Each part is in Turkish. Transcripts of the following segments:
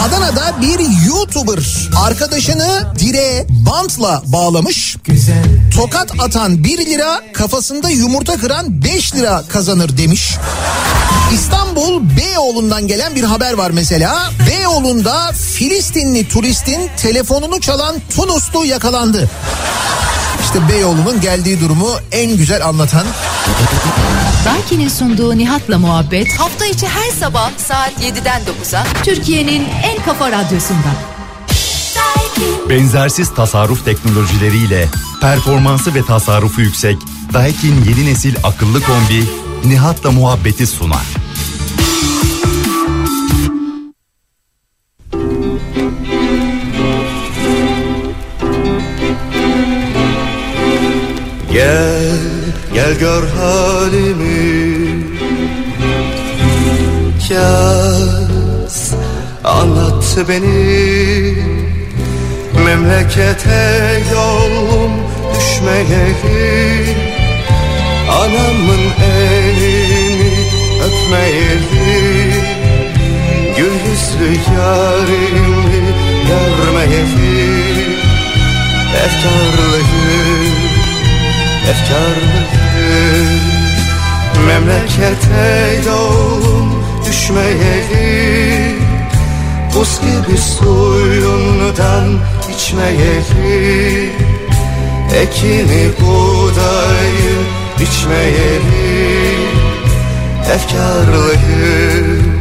Adana'da bir YouTuber arkadaşını direğe bantla bağlamış. Tokat atan 1 lira, kafasında yumurta kıran 5 lira kazanır demiş. İstanbul Beyoğlu'ndan gelen bir haber var mesela. Beyoğlu'nda Filistinli turistin telefonunu çalan Tunuslu yakalandı. İşte Beyoğlu'nun geldiği durumu en güzel anlatan. Daiki'nin sunduğu Nihat'la muhabbet hafta içi her sabah saat 7'den 9'a Türkiye'nin en kafa radyosunda. Benzersiz tasarruf teknolojileriyle performansı ve tasarrufu yüksek Daikin yeni nesil akıllı kombi Nihat'la muhabbeti sunar. Gel, gel gör halimi Yaz, anlat beni. Memlekete yolum düşmeyeli Anamın elini öpmeyeli Gül yüzlü yarimi görmeyeli Efkarlıyım efkarlıyım Memlekete yolum düşmeyeli Buz gibi suyundan içmeyeli Ekini buğdayı biçmeyeli Efkarlıyım,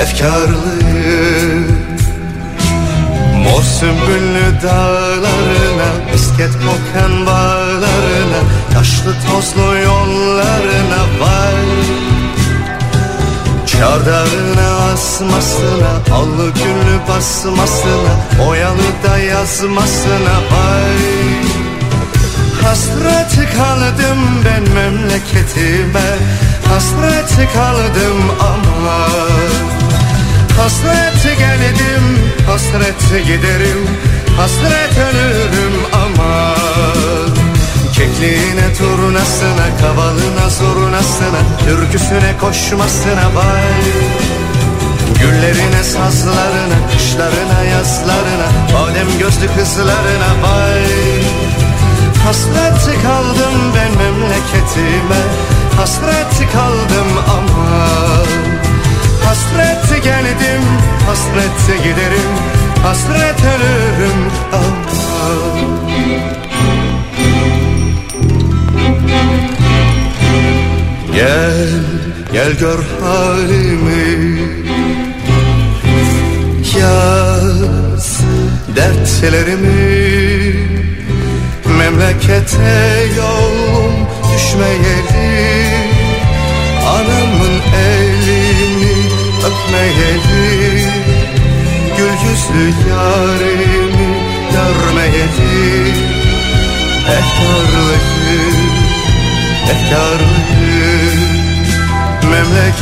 efkarlıyım Mor sümbüllü dağlarına Misket kokan bağlarına Taşlı tozlu yollarına vay Çardağına asmasına Allı güllü basmasına Oyalı da yazmasına vay. Hasret kaldım ben memleketime Hasret kaldım ama. Hasret geldim, hasret giderim Hasret ölürüm ama Kekliğine turnasına, kavalına zurnasına Türküsüne koşmasına vay. Güllerine sazlarına, kışlarına yazlarına Badem gözlü kızlarına vay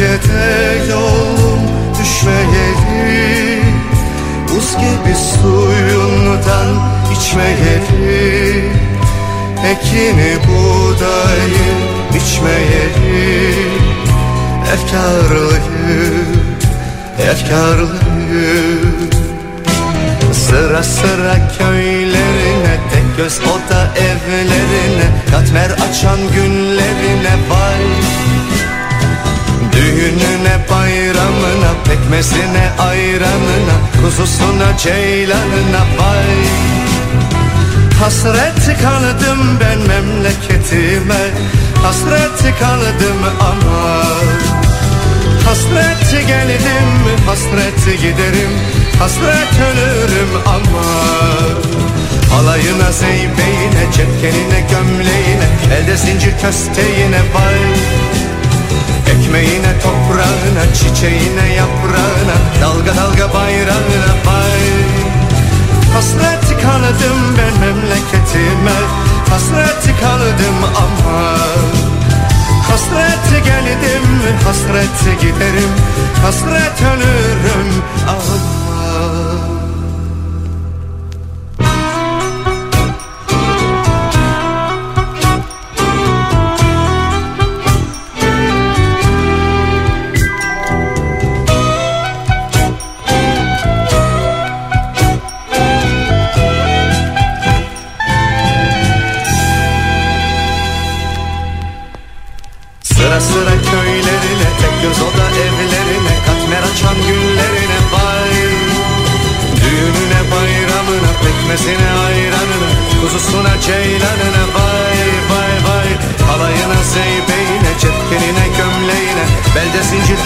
Memlekete yolum düşmeyeli Buz gibi suyundan içmeyeli Ekini buğdayı biçmeyeli Efkarlıyım, efkarlıyım Sıra sıra köylerine Tek göz oda evlerine. Katmer açan günlerine vay Düğününe bayramına Pekmezine ayranına Kuzusuna ceylanına vay Hasret kaldım ben memleketime Hasret kaldım ama. Hasret geldim hasret giderim Hasret ölürüm ama. Alayına zeybeyine cepkenine gömleğine Elde zincir kösteğine bay Ekmeğine toprağına çiçeğine yaprağına Dalga dalga bayrağına bay. Hasret kaldım ben memleketime Hasret kaldım ama. Hasret geldim hasret giderim Hasret ölürüm ama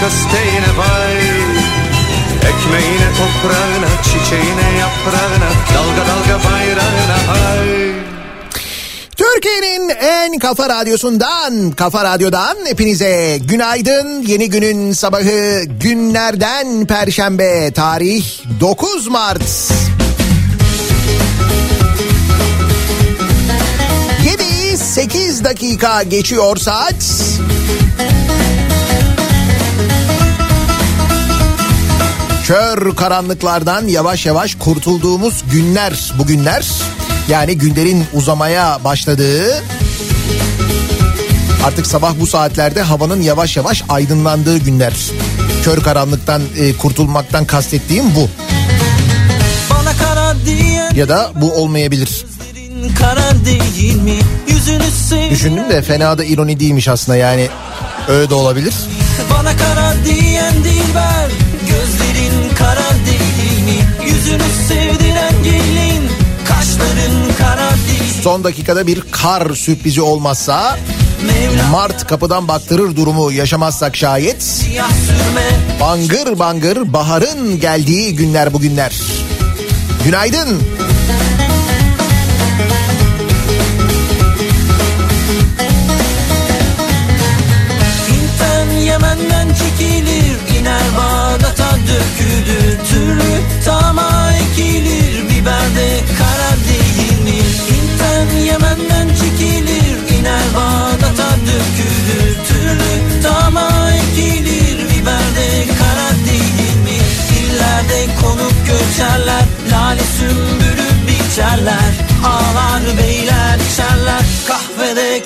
kösteğine vay Ekmeğine toprağına çiçeğine yaprağına Dalga dalga bayrağına hay Türkiye'nin en kafa radyosundan, kafa radyodan hepinize günaydın. Yeni günün sabahı günlerden perşembe tarih 9 Mart. 7 8 dakika geçiyor saat. Kör karanlıklardan yavaş yavaş kurtulduğumuz günler bugünler. Yani günlerin uzamaya başladığı artık sabah bu saatlerde havanın yavaş yavaş aydınlandığı günler. Kör karanlıktan e, kurtulmaktan kastettiğim bu. Ya da bu olmayabilir. Düşündüm de fena da ironi değilmiş aslında yani öyle de olabilir. Bana kara diyen dilber kara değil mi? Yüzünü sevdiren gelin Kaşların kara değil Son dakikada bir kar sürprizi olmazsa Mart kapıdan baktırır durumu yaşamazsak şayet bangır bangır baharın geldiği günler bugünler. Günaydın. Hinten Yemen'den çekilir iner Bağdat'a dökülür Türlü tama ekilir Biberde kara değil mi? Hinten Yemen'den çekilir iner Bağdat'a dökülür Türlü tama ekilir Biberde kara değil mi? Dillerde konup göçerler Lale sümbülü biçerler Ağlar beyler içerler Kahvede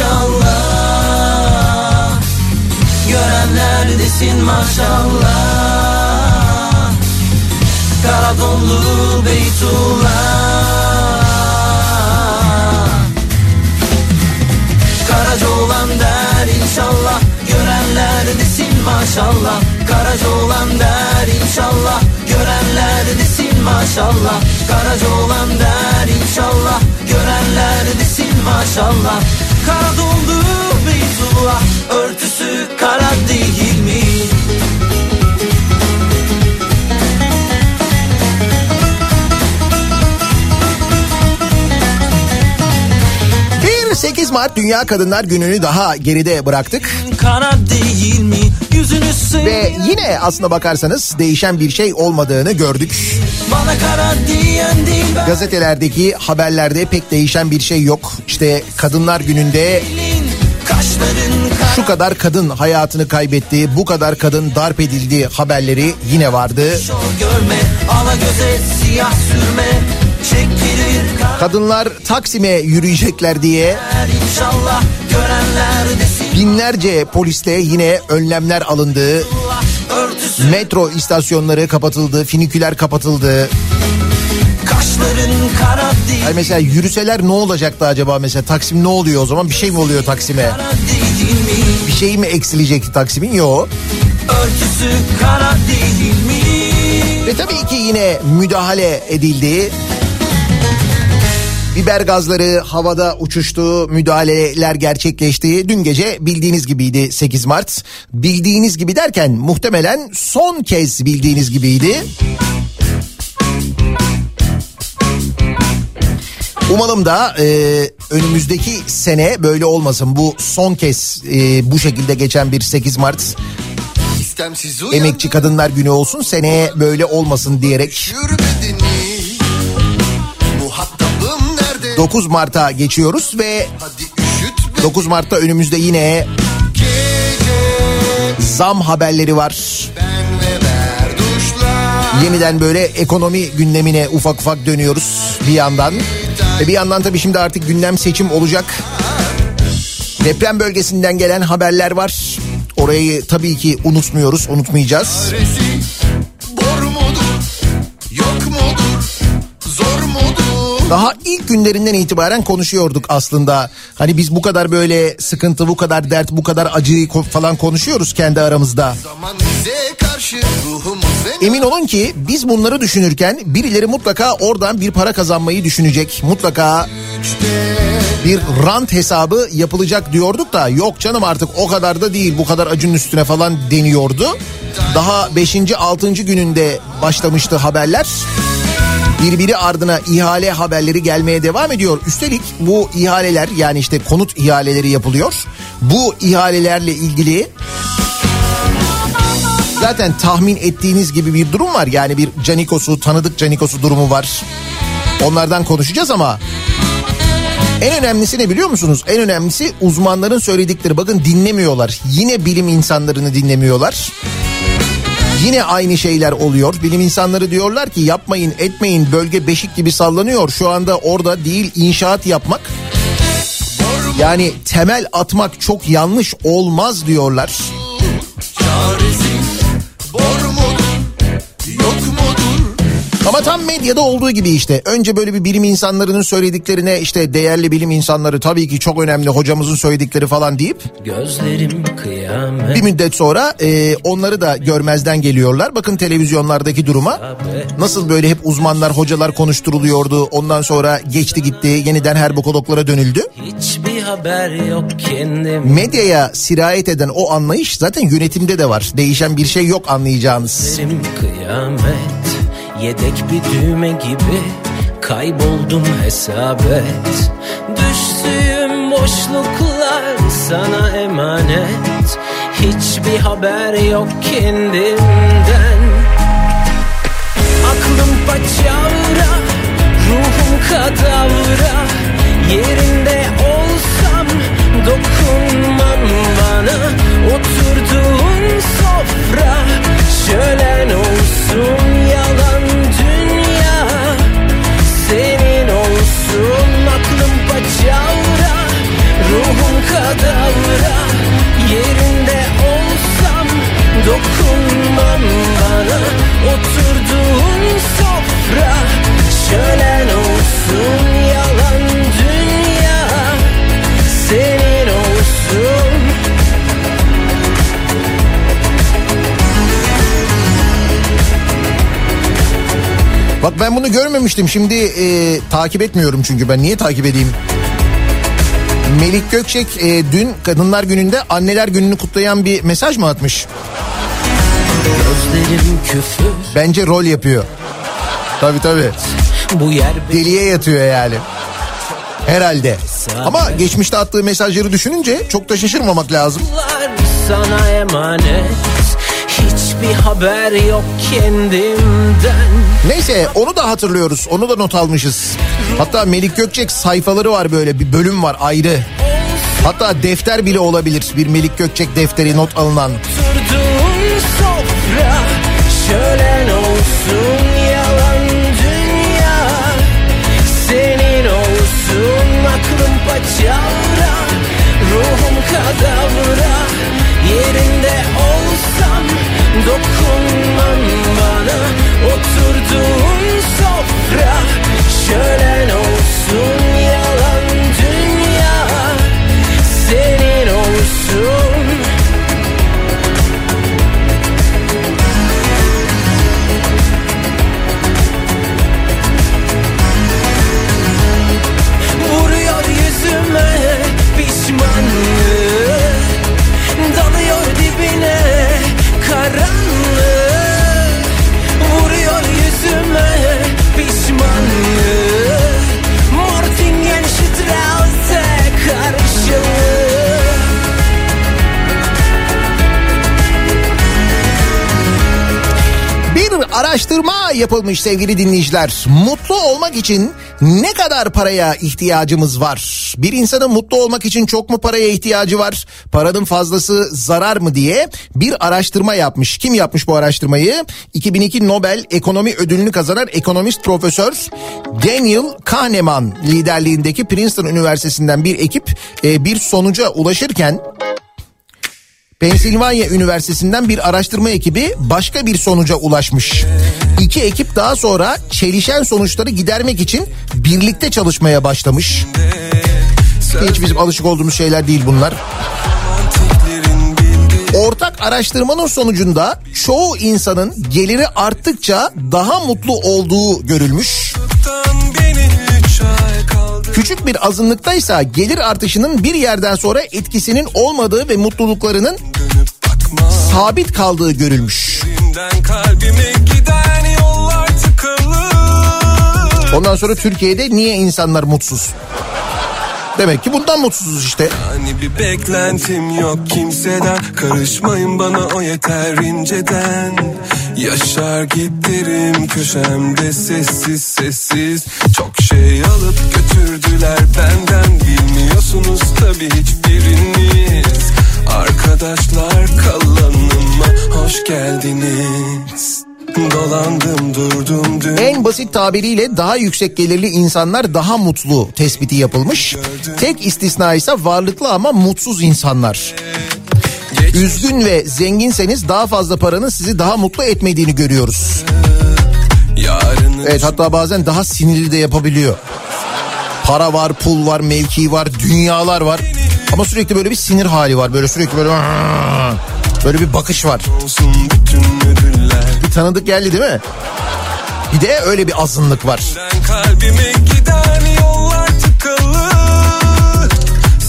der inşallah Görenler desin maşallah. Karadonlu Beytullah. Karaca olan der inşallah. Görenler desin maşallah. Karaca olan der inşallah. Görenler desin maşallah. Karaca olan der inşallah. Görenler desin 28 Mart Dünya Kadınlar Günü'nü daha geride bıraktık. Ve yine aslına bakarsanız değişen bir şey olmadığını gördük. Gazetelerdeki haberlerde pek değişen bir şey yok. İşte Kadınlar Günü'nde şu kadar kadın hayatını kaybetti, bu kadar kadın darp edildi haberleri yine vardı. Şov görme, ala göze siyah sürme. Kadınlar Taksim'e yürüyecekler diye binlerce polisle yine önlemler alındı. Metro istasyonları kapatıldı, finiküler kapatıldı. Ay mesela yürüseler ne olacaktı acaba mesela Taksim ne oluyor o zaman bir şey mi oluyor Taksim'e? Bir şey mi eksilecekti Taksim'in? Yok. Örtüsü kara değil mi? Ve tabii ki yine müdahale edildi. Biber gazları havada uçuştu, müdahaleler gerçekleşti. Dün gece bildiğiniz gibiydi 8 Mart. Bildiğiniz gibi derken muhtemelen son kez bildiğiniz gibiydi. Umalım da e, önümüzdeki sene böyle olmasın. Bu son kez e, bu şekilde geçen bir 8 Mart. Emekçi Kadınlar Günü olsun seneye böyle olmasın diyerek Yürümedin mi? Muhatabım nerede? 9 Mart'a geçiyoruz ve Hadi üşütme 9 Mart'ta önümüzde yine zam haberleri var. Yeniden böyle ekonomi gündemine ufak ufak dönüyoruz bir yandan. Ve bir yandan tabii şimdi artık gündem seçim olacak. Deprem bölgesinden gelen haberler var. Orayı tabii ki unutmuyoruz, unutmayacağız. Çaresi Daha ilk günlerinden itibaren konuşuyorduk aslında. Hani biz bu kadar böyle sıkıntı, bu kadar dert, bu kadar acıyı falan konuşuyoruz kendi aramızda. Emin olun ki biz bunları düşünürken birileri mutlaka oradan bir para kazanmayı düşünecek. Mutlaka bir rant hesabı yapılacak diyorduk da yok canım artık o kadar da değil bu kadar acının üstüne falan deniyordu. Daha 5. 6. gününde başlamıştı haberler. Birbiri ardına ihale haberleri gelmeye devam ediyor. Üstelik bu ihaleler yani işte konut ihaleleri yapılıyor. Bu ihalelerle ilgili Zaten tahmin ettiğiniz gibi bir durum var. Yani bir Canikos'u, tanıdık Canikos'u durumu var. Onlardan konuşacağız ama en önemlisi ne biliyor musunuz? En önemlisi uzmanların söyledikleri. Bakın dinlemiyorlar. Yine bilim insanlarını dinlemiyorlar. Yine aynı şeyler oluyor. Bilim insanları diyorlar ki yapmayın etmeyin bölge beşik gibi sallanıyor. Şu anda orada değil inşaat yapmak. Yani temel atmak çok yanlış olmaz diyorlar. çaresi Ama tam medyada olduğu gibi işte. Önce böyle bir bilim insanlarının söylediklerine işte değerli bilim insanları tabii ki çok önemli hocamızın söyledikleri falan deyip Gözlerim kıyamet bir müddet sonra e, onları da görmezden geliyorlar. Bakın televizyonlardaki duruma nasıl böyle hep uzmanlar hocalar konuşturuluyordu. Ondan sonra geçti gitti yeniden herbokologlara dönüldü. Hiçbir haber yok kendim Medyaya sirayet eden o anlayış zaten yönetimde de var. Değişen bir şey yok anlayacağınız. Gözlerim kıyamet Yedek bir düğme gibi Kayboldum hesap et Düştüğüm boşluklar sana emanet. Hiçbir haber yok kendimden. Aklım paçavra Ruhum kadavra. Yerinde olsam Dokunmam bana. Oturduğun sofra Şölen olsun yalan Ruhum kadavra Yerinde olsam Dokunmam bana Oturduğun sofra Şölen olsun yalan dünya Senin olsun Bak ben bunu görmemiştim. Şimdi e, takip etmiyorum çünkü ben niye takip edeyim? Melik Gökçek e, dün Kadınlar Günü'nde Anneler Günü'nü kutlayan bir mesaj mı atmış? Bence rol yapıyor. Tabii tabii. Bu yer Deliye yatıyor yani. Herhalde. Ama geçmişte attığı mesajları düşününce çok da şaşırmamak lazım. Sana emanet Hiçbir haber yok kendimden Neyse onu da hatırlıyoruz. Onu da not almışız. Hatta Melik Gökçek sayfaları var böyle bir bölüm var ayrı. Hatta defter bile olabilir. Bir Melik Gökçek defteri not alınan. Oturduğun yapılmış sevgili dinleyiciler. Mutlu olmak için ne kadar paraya ihtiyacımız var? Bir insanın mutlu olmak için çok mu paraya ihtiyacı var? Paranın fazlası zarar mı diye bir araştırma yapmış. Kim yapmış bu araştırmayı? 2002 Nobel Ekonomi Ödülünü kazanan ekonomist profesör Daniel Kahneman liderliğindeki Princeton Üniversitesi'nden bir ekip e, bir sonuca ulaşırken Pensilvanya Üniversitesi'nden bir araştırma ekibi başka bir sonuca ulaşmış. İki ekip daha sonra çelişen sonuçları gidermek için birlikte çalışmaya başlamış. Hiç bizim alışık olduğumuz şeyler değil bunlar. Ortak araştırmanın sonucunda çoğu insanın geliri arttıkça daha mutlu olduğu görülmüş. Küçük bir azınlıktaysa gelir artışının bir yerden sonra etkisinin olmadığı ve mutluluklarının sabit kaldığı görülmüş. kalbime Ondan sonra Türkiye'de niye insanlar mutsuz? Demek ki bundan mutsuzuz işte. Hani bir beklentim yok kimseden. Karışmayın bana o yeter inceden. Yaşar giderim köşemde sessiz sessiz. Çok şey alıp götürdüler benden. Bilmiyorsunuz tabi hiçbiriniz. Arkadaşlar kalanıma hoş geldiniz Dolandım durdum dün En basit tabiriyle daha yüksek gelirli insanlar daha mutlu tespiti yapılmış. Tek istisna ise varlıklı ama mutsuz insanlar. Üzgün ve zenginseniz daha fazla paranın sizi daha mutlu etmediğini görüyoruz. Evet hatta bazen daha sinirli de yapabiliyor. Para var, pul var, mevki var, dünyalar var. Ama sürekli böyle bir sinir hali var. Böyle sürekli böyle böyle bir bakış var. olsun bütün Bir tanıdık geldi değil mi? Bir de öyle bir azınlık var. Kalbime giden yollar tıkalı.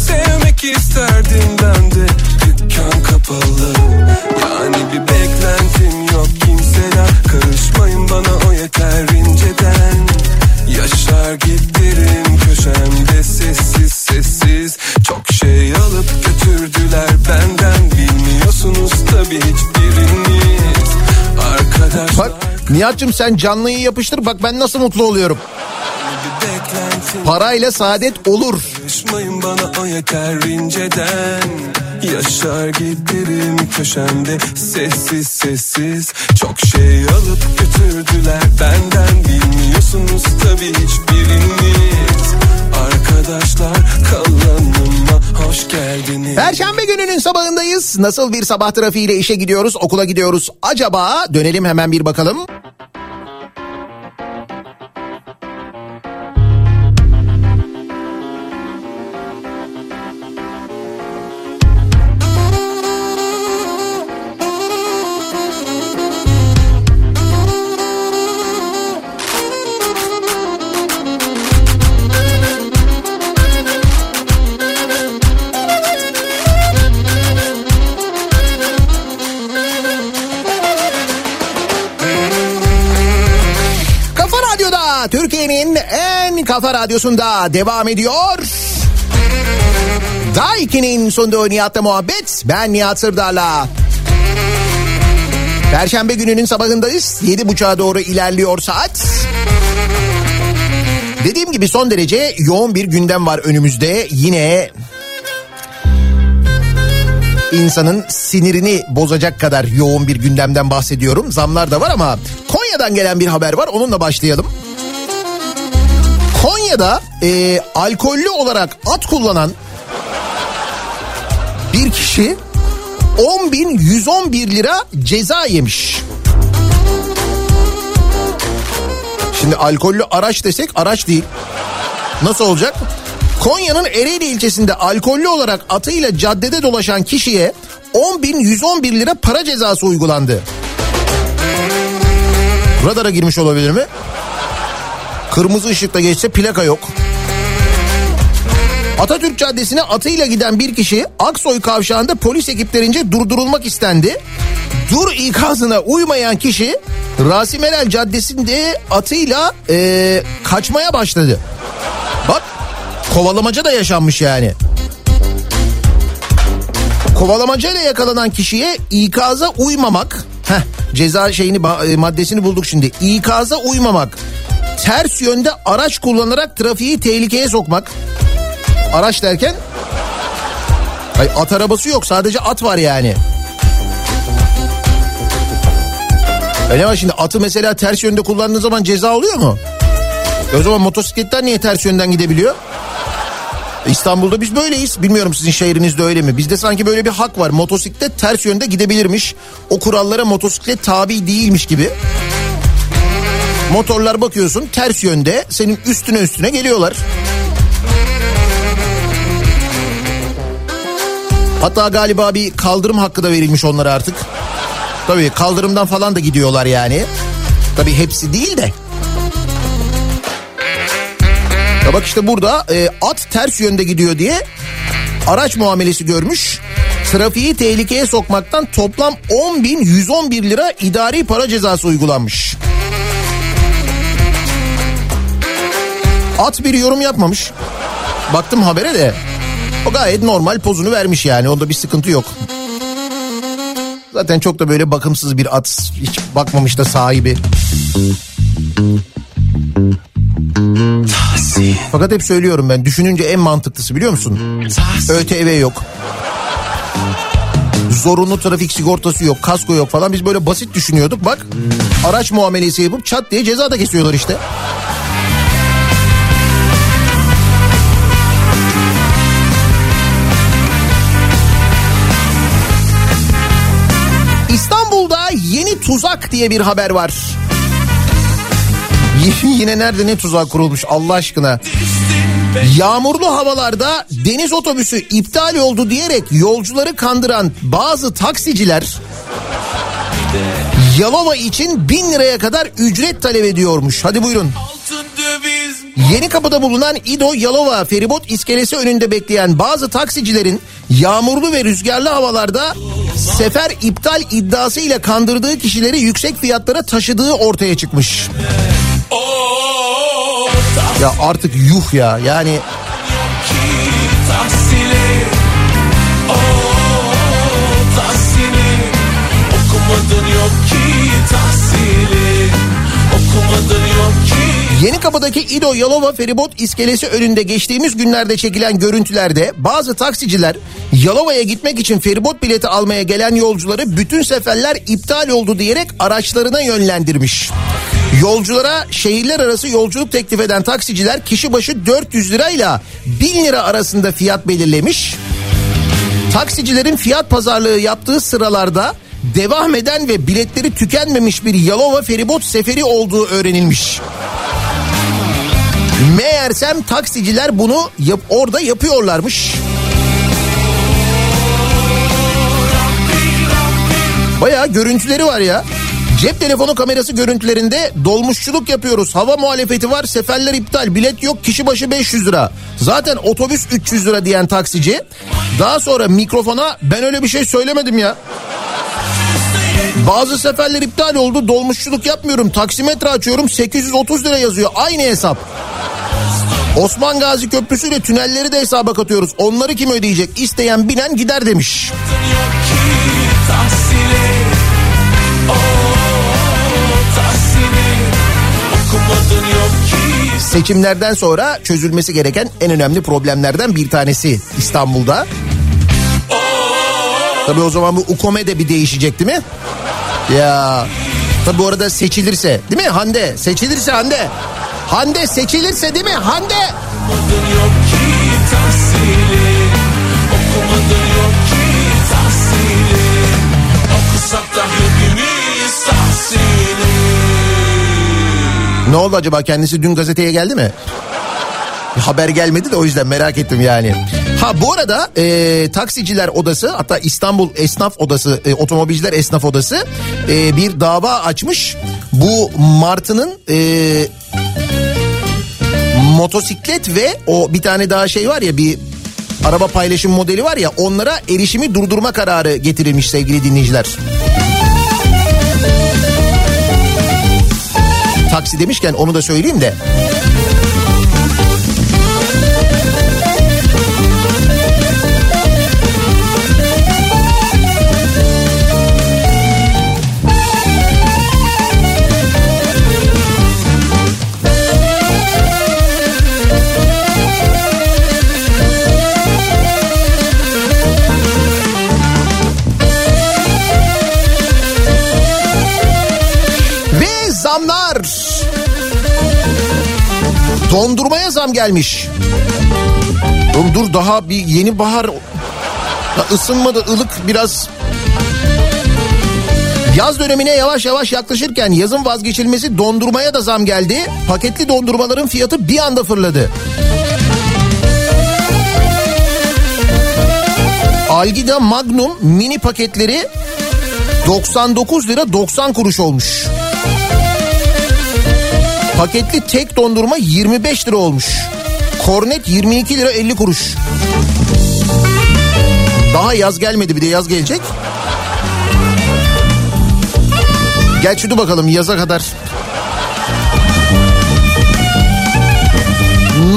Sevmek isterdim ben de dükkan kapalı. Yani bir beklentim yok kimseden. Karışmayın bana o yeter inceden. Yaşar giderim köşemde sessiz sessiz. Çok şey alıp götürdüler benden. Bilmiyorsunuz tabi Arkadaşlar Bak Nihat'cığım sen canlıyı yapıştır bak ben nasıl mutlu oluyorum. Parayla saadet olur. Karışmayın bana o yeter inceden Yaşar giderim köşemde sessiz sessiz Çok şey alıp götürdüler benden Bilmiyorsunuz tabi hiçbiriniz Arkadaşlar kalanıma hoş geldiniz Perşembe gününün sabahındayız. Nasıl bir sabah trafiğiyle işe gidiyoruz, okula gidiyoruz acaba? Dönelim hemen bir bakalım. Kafa radyosunda devam ediyor. Daiki'nin sunduğu Nihat'la muhabbet. Ben Nihat Sırdar'la. Perşembe gününün sabahındayız. Yedi buçuğa doğru ilerliyor saat. Dediğim gibi son derece yoğun bir gündem var önümüzde. Yine insanın sinirini bozacak kadar yoğun bir gündemden bahsediyorum. Zamlar da var ama Konya'dan gelen bir haber var. Onunla başlayalım. Konya'da e, alkollü olarak at kullanan bir kişi 10.111 lira ceza yemiş. Şimdi alkollü araç desek araç değil. Nasıl olacak? Konya'nın Ereğli ilçesinde alkollü olarak atıyla caddede dolaşan kişiye 10.111 lira para cezası uygulandı. Radara girmiş olabilir mi? Kırmızı ışıkta geçse plaka yok. Atatürk Caddesi'ne atıyla giden bir kişi Aksoy kavşağında polis ekiplerince durdurulmak istendi. Dur ikazına uymayan kişi Rasim Erel Caddesi'nde atıyla eee, kaçmaya başladı. Bak kovalamaca da yaşanmış yani. Kovalamacayla yakalanan kişiye ikaza uymamak, heh, ceza şeyini e, maddesini bulduk şimdi. İkaza uymamak, ters yönde araç kullanarak trafiği tehlikeye sokmak. Araç derken Ay at arabası yok sadece at var yani. Öyle ama şimdi atı mesela ters yönde kullandığın zaman ceza oluyor mu? E o zaman motosikletler niye ters yönden gidebiliyor? İstanbul'da biz böyleyiz. Bilmiyorum sizin şehrinizde öyle mi? Bizde sanki böyle bir hak var. Motosiklet ters yönde gidebilirmiş. O kurallara motosiklet tabi değilmiş gibi. Motorlar bakıyorsun ters yönde senin üstüne üstüne geliyorlar. Hatta galiba bir kaldırım hakkı da verilmiş onlara artık. Tabii kaldırımdan falan da gidiyorlar yani. Tabii hepsi değil de. Ya bak işte burada e, at ters yönde gidiyor diye araç muamelesi görmüş. Trafiği tehlikeye sokmaktan toplam 10.111 lira idari para cezası uygulanmış. At bir yorum yapmamış. Baktım habere de. O gayet normal pozunu vermiş yani. Onda bir sıkıntı yok. Zaten çok da böyle bakımsız bir at. Hiç bakmamış da sahibi. Fakat hep söylüyorum ben düşününce en mantıklısı biliyor musun? ÖTV yok. Zorunlu trafik sigortası yok, kasko yok falan. Biz böyle basit düşünüyorduk. Bak araç muamelesi yapıp çat diye ceza da kesiyorlar işte. Yeni tuzak diye bir haber var. Yine nerede ne tuzak kurulmuş Allah aşkına. Yağmurlu havalarda deniz otobüsü iptal oldu diyerek yolcuları kandıran bazı taksiciler Yalova için bin liraya kadar ücret talep ediyormuş. Hadi buyurun. Yeni kapıda bulunan İdo Yalova feribot iskelesi önünde bekleyen bazı taksicilerin yağmurlu ve rüzgarlı havalarda sefer iptal iddiası ile kandırdığı kişileri yüksek fiyatlara taşıdığı ortaya çıkmış. Ya artık yuh ya yani ki Yeni Kapı'daki İdo Yalova feribot iskelesi önünde geçtiğimiz günlerde çekilen görüntülerde bazı taksiciler Yalova'ya gitmek için feribot bileti almaya gelen yolcuları bütün seferler iptal oldu diyerek araçlarına yönlendirmiş. Yolculara şehirler arası yolculuk teklif eden taksiciler kişi başı 400 lirayla 1000 lira arasında fiyat belirlemiş. Taksicilerin fiyat pazarlığı yaptığı sıralarda devam eden ve biletleri tükenmemiş bir Yalova feribot seferi olduğu öğrenilmiş. Meğersem taksiciler bunu yap, orada yapıyorlarmış. Bayağı görüntüleri var ya. Cep telefonu kamerası görüntülerinde dolmuşçuluk yapıyoruz. Hava muhalefeti var, seferler iptal, bilet yok, kişi başı 500 lira. Zaten otobüs 300 lira diyen taksici. Daha sonra mikrofona ben öyle bir şey söylemedim ya. Bazı seferler iptal oldu, dolmuşçuluk yapmıyorum, taksimetre açıyorum 830 lira yazıyor. Aynı hesap. Osman Gazi Köprüsü ile tünelleri de hesaba katıyoruz. Onları kim ödeyecek? İsteyen binen gider demiş. Seçimlerden sonra çözülmesi gereken en önemli problemlerden bir tanesi İstanbul'da. Tabii o zaman bu UKOME de bir değişecek değil mi? Ya tabii bu arada seçilirse değil mi Hande? Seçilirse Hande. Hande seçilirse değil mi Hande? Okumadın yok ki tahsili Okumadın yok ki tahsili Okusak da hepimiz tahsili Ne oldu acaba kendisi dün gazeteye geldi mi? Haber gelmedi de o yüzden merak ettim yani. Ha bu arada e, taksiciler odası hatta İstanbul Esnaf Odası e, otomobilciler esnaf odası e, bir dava açmış. Bu Martı'nın e, motosiklet ve o bir tane daha şey var ya bir araba paylaşım modeli var ya onlara erişimi durdurma kararı getirilmiş sevgili dinleyiciler. Taksi demişken onu da söyleyeyim de. Zamlar. Dondurmaya zam gelmiş. Dur, dur daha bir yeni bahar ya ısınmadı ılık biraz Yaz dönemine yavaş yavaş yaklaşırken yazın vazgeçilmesi dondurmaya da zam geldi. Paketli dondurmaların fiyatı bir anda fırladı. Algida Magnum mini paketleri 99 lira 90 kuruş olmuş. Paketli tek dondurma 25 lira olmuş. Kornet 22 lira 50 kuruş. Daha yaz gelmedi bir de yaz gelecek. Gel şunu bakalım yaza kadar.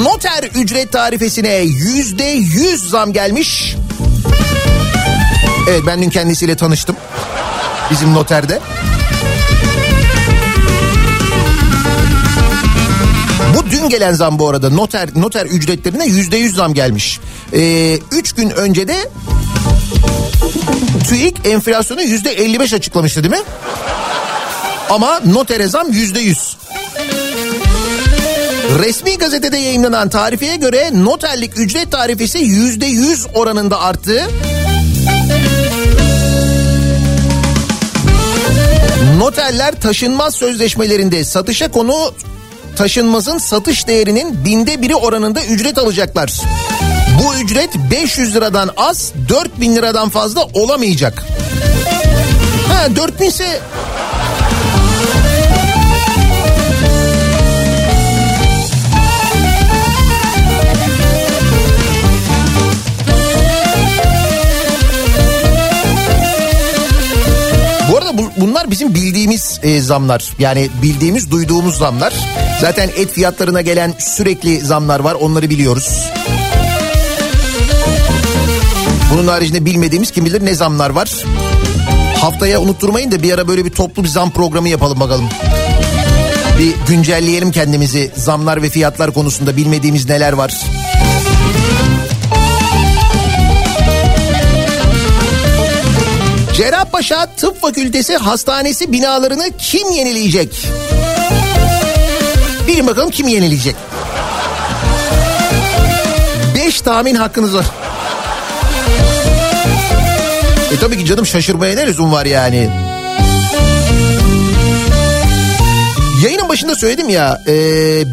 Noter ücret tarifesine yüzde yüz zam gelmiş. Evet ben dün kendisiyle tanıştım. Bizim noterde. Bu dün gelen zam bu arada noter noter ücretlerine yüzde yüz zam gelmiş. Ee, üç gün önce de TÜİK enflasyonu yüzde 55 açıklamıştı değil mi? Ama notere zam yüzde yüz. Resmi gazetede yayınlanan tarifeye göre noterlik ücret tarifesi yüzde yüz oranında arttı. Noterler taşınmaz sözleşmelerinde satışa konu taşınmazın satış değerinin binde biri oranında ücret alacaklar. Bu ücret 500 liradan az 4000 liradan fazla olamayacak. Ha 4000 ise bunlar bizim bildiğimiz e, zamlar. Yani bildiğimiz, duyduğumuz zamlar. Zaten et fiyatlarına gelen sürekli zamlar var. Onları biliyoruz. Bunun haricinde bilmediğimiz kim bilir ne zamlar var. Haftaya unutturmayın da bir ara böyle bir toplu bir zam programı yapalım bakalım. Bir güncelleyelim kendimizi zamlar ve fiyatlar konusunda bilmediğimiz neler var. Cerrahpaşa Tıp Fakültesi Hastanesi binalarını kim yenileyecek? Bilin bakalım kim yenileyecek? Beş tahmin hakkınız var. E tabii ki canım şaşırmaya ne lüzum var yani. Yayının başında söyledim ya e,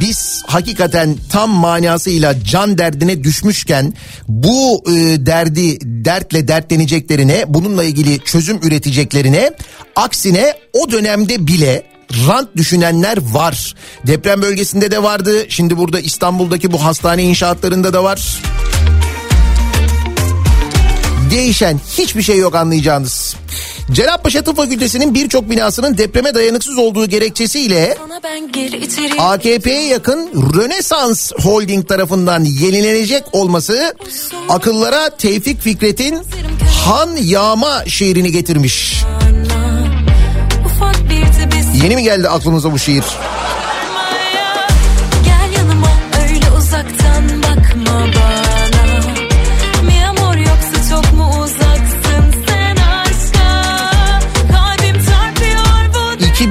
biz hakikaten tam manasıyla can derdine düşmüşken bu e, derdi dertle dertleneceklerine bununla ilgili çözüm üreteceklerine aksine o dönemde bile rant düşünenler var. Deprem bölgesinde de vardı şimdi burada İstanbul'daki bu hastane inşaatlarında da var. Değişen hiçbir şey yok anlayacağınız. Cerrahpaşa Tıp Fakültesi'nin birçok binasının depreme dayanıksız olduğu gerekçesiyle AKP'ye yakın Rönesans Holding tarafından yenilenecek olması akıllara Tevfik Fikret'in Han Yağma şiirini getirmiş. Yeni mi geldi aklınıza bu şiir? Gel yanıma öyle uzaktan bakma bana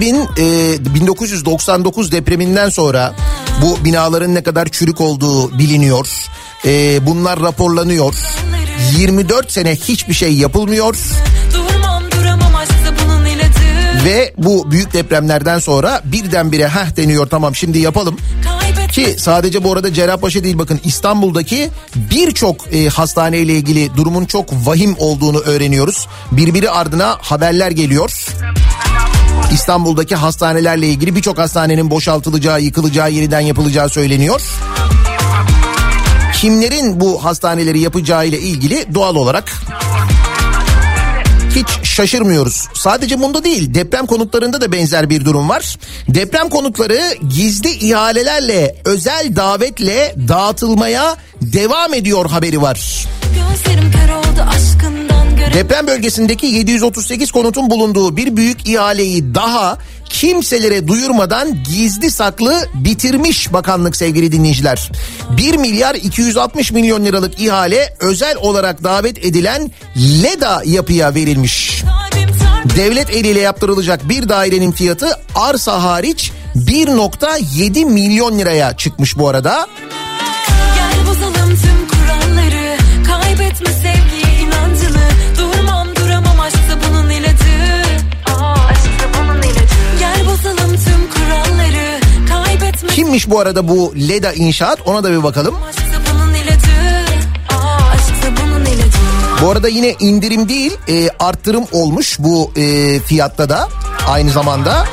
2000 e, 1999 depreminden sonra bu binaların ne kadar çürük olduğu biliniyor. E, bunlar raporlanıyor. 24 sene hiçbir şey yapılmıyor Durmam ve bu büyük depremlerden sonra birdenbire heh deniyor tamam şimdi yapalım. Ki sadece bu arada Cerrahpaşa değil bakın İstanbul'daki birçok e, hastaneyle ilgili durumun çok vahim olduğunu öğreniyoruz. Birbiri ardına haberler geliyor. İstanbul'daki hastanelerle ilgili birçok hastanenin boşaltılacağı, yıkılacağı, yeniden yapılacağı söyleniyor. Kimlerin bu hastaneleri yapacağı ile ilgili doğal olarak hiç şaşırmıyoruz. Sadece bunda değil deprem konutlarında da benzer bir durum var. Deprem konutları gizli ihalelerle özel davetle dağıtılmaya devam ediyor haberi var. Deprem bölgesindeki 738 konutun bulunduğu bir büyük ihaleyi daha kimselere duyurmadan gizli saklı bitirmiş bakanlık sevgili dinleyiciler. 1 milyar 260 milyon liralık ihale özel olarak davet edilen LEDA yapıya verilmiş. Devlet eliyle yaptırılacak bir dairenin fiyatı arsa hariç 1.7 milyon liraya çıkmış bu arada. Gel bozalım tüm kuralları Kaybetme sevgiye inancını Durmam bu arada bu Leda inşaat ona da bir bakalım. Bu arada yine indirim değil e, arttırım olmuş bu e, fiyatta da aynı zamanda.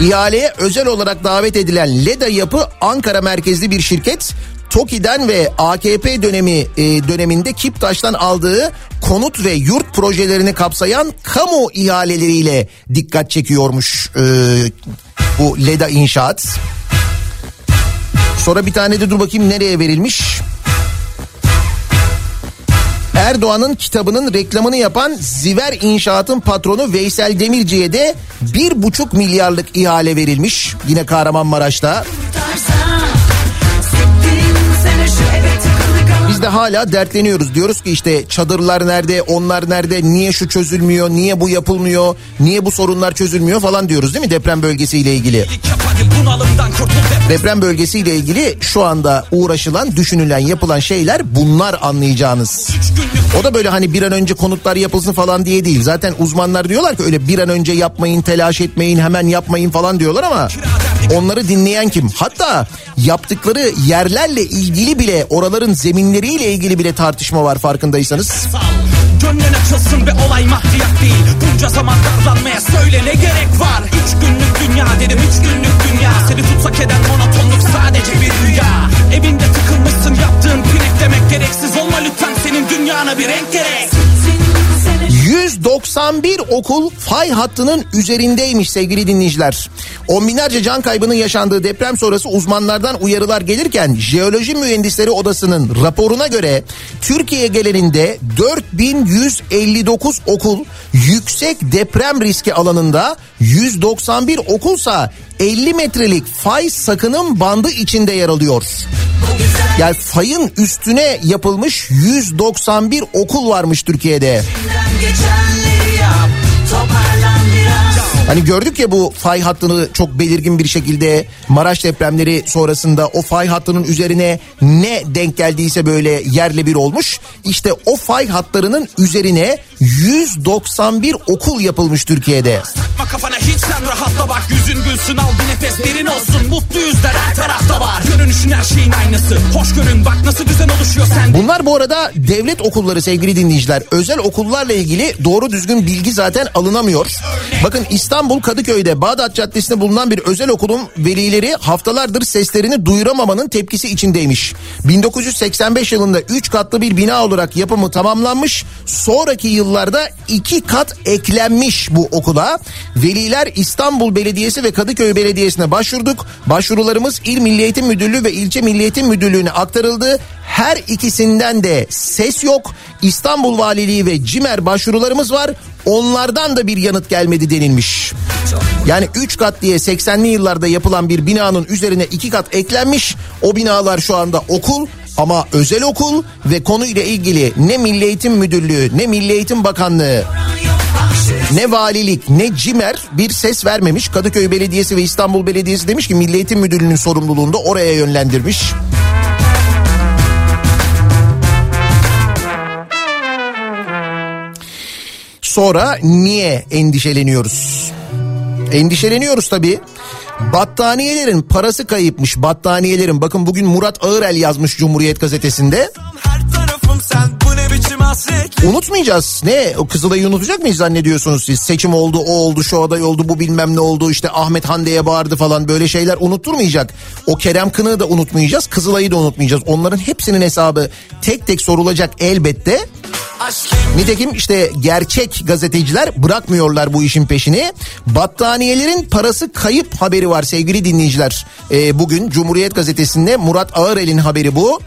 İhaleye özel olarak davet edilen Leda Yapı Ankara merkezli bir şirket. TOKİ'den ve AKP dönemi e, döneminde Kiptaş'tan aldığı konut ve yurt projelerini kapsayan kamu ihaleleriyle dikkat çekiyormuş e, bu Leda İnşaat. Sonra bir tane de dur bakayım nereye verilmiş. Erdoğan'ın kitabının reklamını yapan Ziver İnşaat'ın patronu Veysel Demirci'ye de bir buçuk milyarlık ihale verilmiş. Yine Kahramanmaraş'ta. De hala dertleniyoruz. Diyoruz ki işte çadırlar nerede, onlar nerede, niye şu çözülmüyor, niye bu yapılmıyor, niye bu sorunlar çözülmüyor falan diyoruz değil mi deprem bölgesiyle ilgili. Deprem bölgesiyle ilgili şu anda uğraşılan, düşünülen, yapılan şeyler bunlar anlayacağınız. O da böyle hani bir an önce konutlar yapılsın falan diye değil. Zaten uzmanlar diyorlar ki öyle bir an önce yapmayın, telaş etmeyin, hemen yapmayın falan diyorlar ama onları dinleyen kim? Hatta yaptıkları yerlerle ilgili bile oraların zeminleriyle ilgili bile tartışma var farkındaysanız. Gönlün açılsın ve olay maddiyat değil. Bunca zaman darlanmaya söyle ne gerek var? Üç günlük dünya dedim üç günlük dünya. Seni tutsak eden monotonluk sadece bir rüya. Evinde tıkılmışsın yaptığın pinek demek gereksiz. Olma lütfen senin dünyana bir renk gerek 191 okul fay hattının üzerindeymiş sevgili dinleyiciler. On binlerce can kaybının yaşandığı deprem sonrası uzmanlardan uyarılar gelirken Jeoloji Mühendisleri Odası'nın raporuna göre Türkiye genelinde 4159 okul yüksek deprem riski alanında 191 okulsa 50 metrelik fay sakınım bandı içinde yer alıyor. Yani fayın üstüne yapılmış 191 okul varmış Türkiye'de. Hani gördük ya bu fay hattını çok belirgin bir şekilde Maraş depremleri sonrasında o fay hattının üzerine ne denk geldiyse böyle yerle bir olmuş. İşte o fay hatlarının üzerine 191 okul yapılmış Türkiye'de. Takma kafana hiç sen rahatla bak Yüzün gülsün al bir nefes derin olsun Mutlu yüzler her tarafta var Görünüşün her şeyin aynısı Hoş görün bak nasıl düzen oluşuyor sende Bunlar bu arada devlet okulları sevgili dinleyiciler. Özel okullarla ilgili doğru düzgün bilgi zaten alınamıyor. Bakın İstanbul Kadıköy'de Bağdat Caddesi'nde bulunan bir özel okulun velileri haftalardır seslerini duyuramamanın tepkisi içindeymiş. 1985 yılında 3 katlı bir bina olarak yapımı tamamlanmış. Sonraki yıllarda 2 kat eklenmiş bu okula. Veliler İstanbul Belediyesi ve Kadıköy Belediyesi'ne başvurduk. Başvurularımız İl Milli Eğitim Müdürlüğü ve İlçe Milli Eğitim Müdürlüğü'ne aktarıldı. Her ikisinden de ses yok. İstanbul Valiliği ve CİMER başvurularımız var. Onlardan da bir yanıt gelmedi denilmiş. Yani 3 kat diye 80'li yıllarda yapılan bir binanın üzerine 2 kat eklenmiş. O binalar şu anda okul ama özel okul ve konuyla ilgili ne Milli Eğitim Müdürlüğü ne Milli Eğitim Bakanlığı ne valilik ne cimer bir ses vermemiş. Kadıköy Belediyesi ve İstanbul Belediyesi demiş ki Milli Eğitim Müdürlüğü'nün sorumluluğunda oraya yönlendirmiş. Sonra niye endişeleniyoruz? Endişeleniyoruz tabii. Battaniyelerin parası kayıpmış battaniyelerin. Bakın bugün Murat Ağırel yazmış Cumhuriyet Gazetesi'nde. Her sen bu ne Unutmayacağız. Ne o Kızılay'ı unutacak mıyız zannediyorsunuz siz? Seçim oldu, o oldu, şu aday oldu, bu bilmem ne oldu. işte Ahmet Hande'ye bağırdı falan böyle şeyler unutturmayacak. O Kerem Kınık'ı da unutmayacağız, Kızılay'ı da unutmayacağız. Onların hepsinin hesabı tek tek sorulacak elbette. Nitekim işte gerçek gazeteciler bırakmıyorlar bu işin peşini. Battaniyelerin parası kayıp haberi var sevgili dinleyiciler. Ee, bugün Cumhuriyet Gazetesi'nde Murat Ağırel'in haberi bu.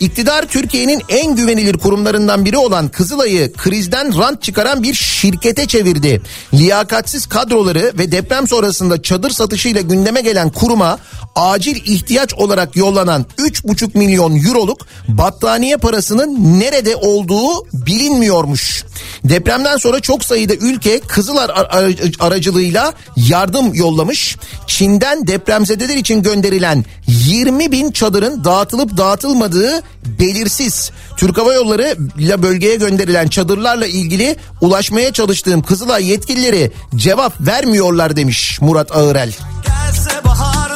İktidar Türkiye'nin en güvenilir kurumlarından biri olan Kızılay'ı krizden rant çıkaran bir şirkete çevirdi. Liyakatsiz kadroları ve deprem sonrasında çadır satışıyla gündeme gelen kuruma acil ihtiyaç olarak yollanan 3,5 milyon euroluk battaniye parasının nerede olduğu bilinmiyormuş. Depremden sonra çok sayıda ülke Kızılay ar- ar- aracılığıyla yardım yollamış. Çin'den depremzedeler için gönderilen 20 bin çadırın dağıtılıp dağıtılmadığı belirsiz. Türk Hava Yolları ile bölgeye gönderilen çadırlarla ilgili ulaşmaya çalıştığım Kızılay yetkilileri cevap vermiyorlar demiş Murat Ağırel. Sabaha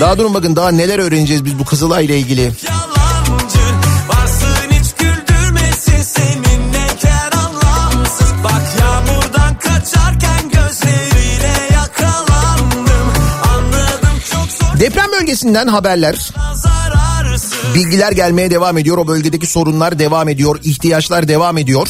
Daha durun bakın daha neler öğreneceğiz biz bu Kızılay ile ilgili. yalancı Deprem bölgesinden haberler. Bilgiler gelmeye devam ediyor. O bölgedeki sorunlar devam ediyor. ihtiyaçlar devam ediyor.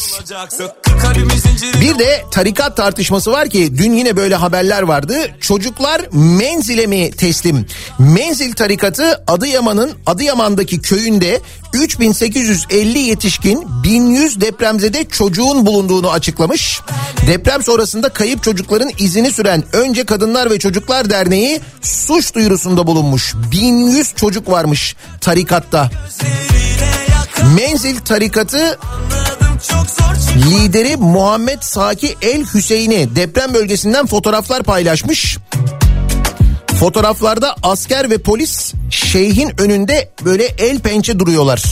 Bir de tarikat tartışması var ki dün yine böyle haberler vardı. Çocuklar menzile mi teslim? Menzil tarikatı Adıyaman'ın Adıyaman'daki köyünde 3850 yetişkin 1100 depremzede çocuğun bulunduğunu açıklamış. Deprem sonrasında kayıp çocukların izini süren Önce Kadınlar ve Çocuklar Derneği suç duyurusunda bulunmuş. 1100 çocuk varmış tarikatta. Menzil tarikatı Lideri Muhammed Saki El Hüseyin'i deprem bölgesinden fotoğraflar paylaşmış. Fotoğraflarda asker ve polis şeyhin önünde böyle el pençe duruyorlar.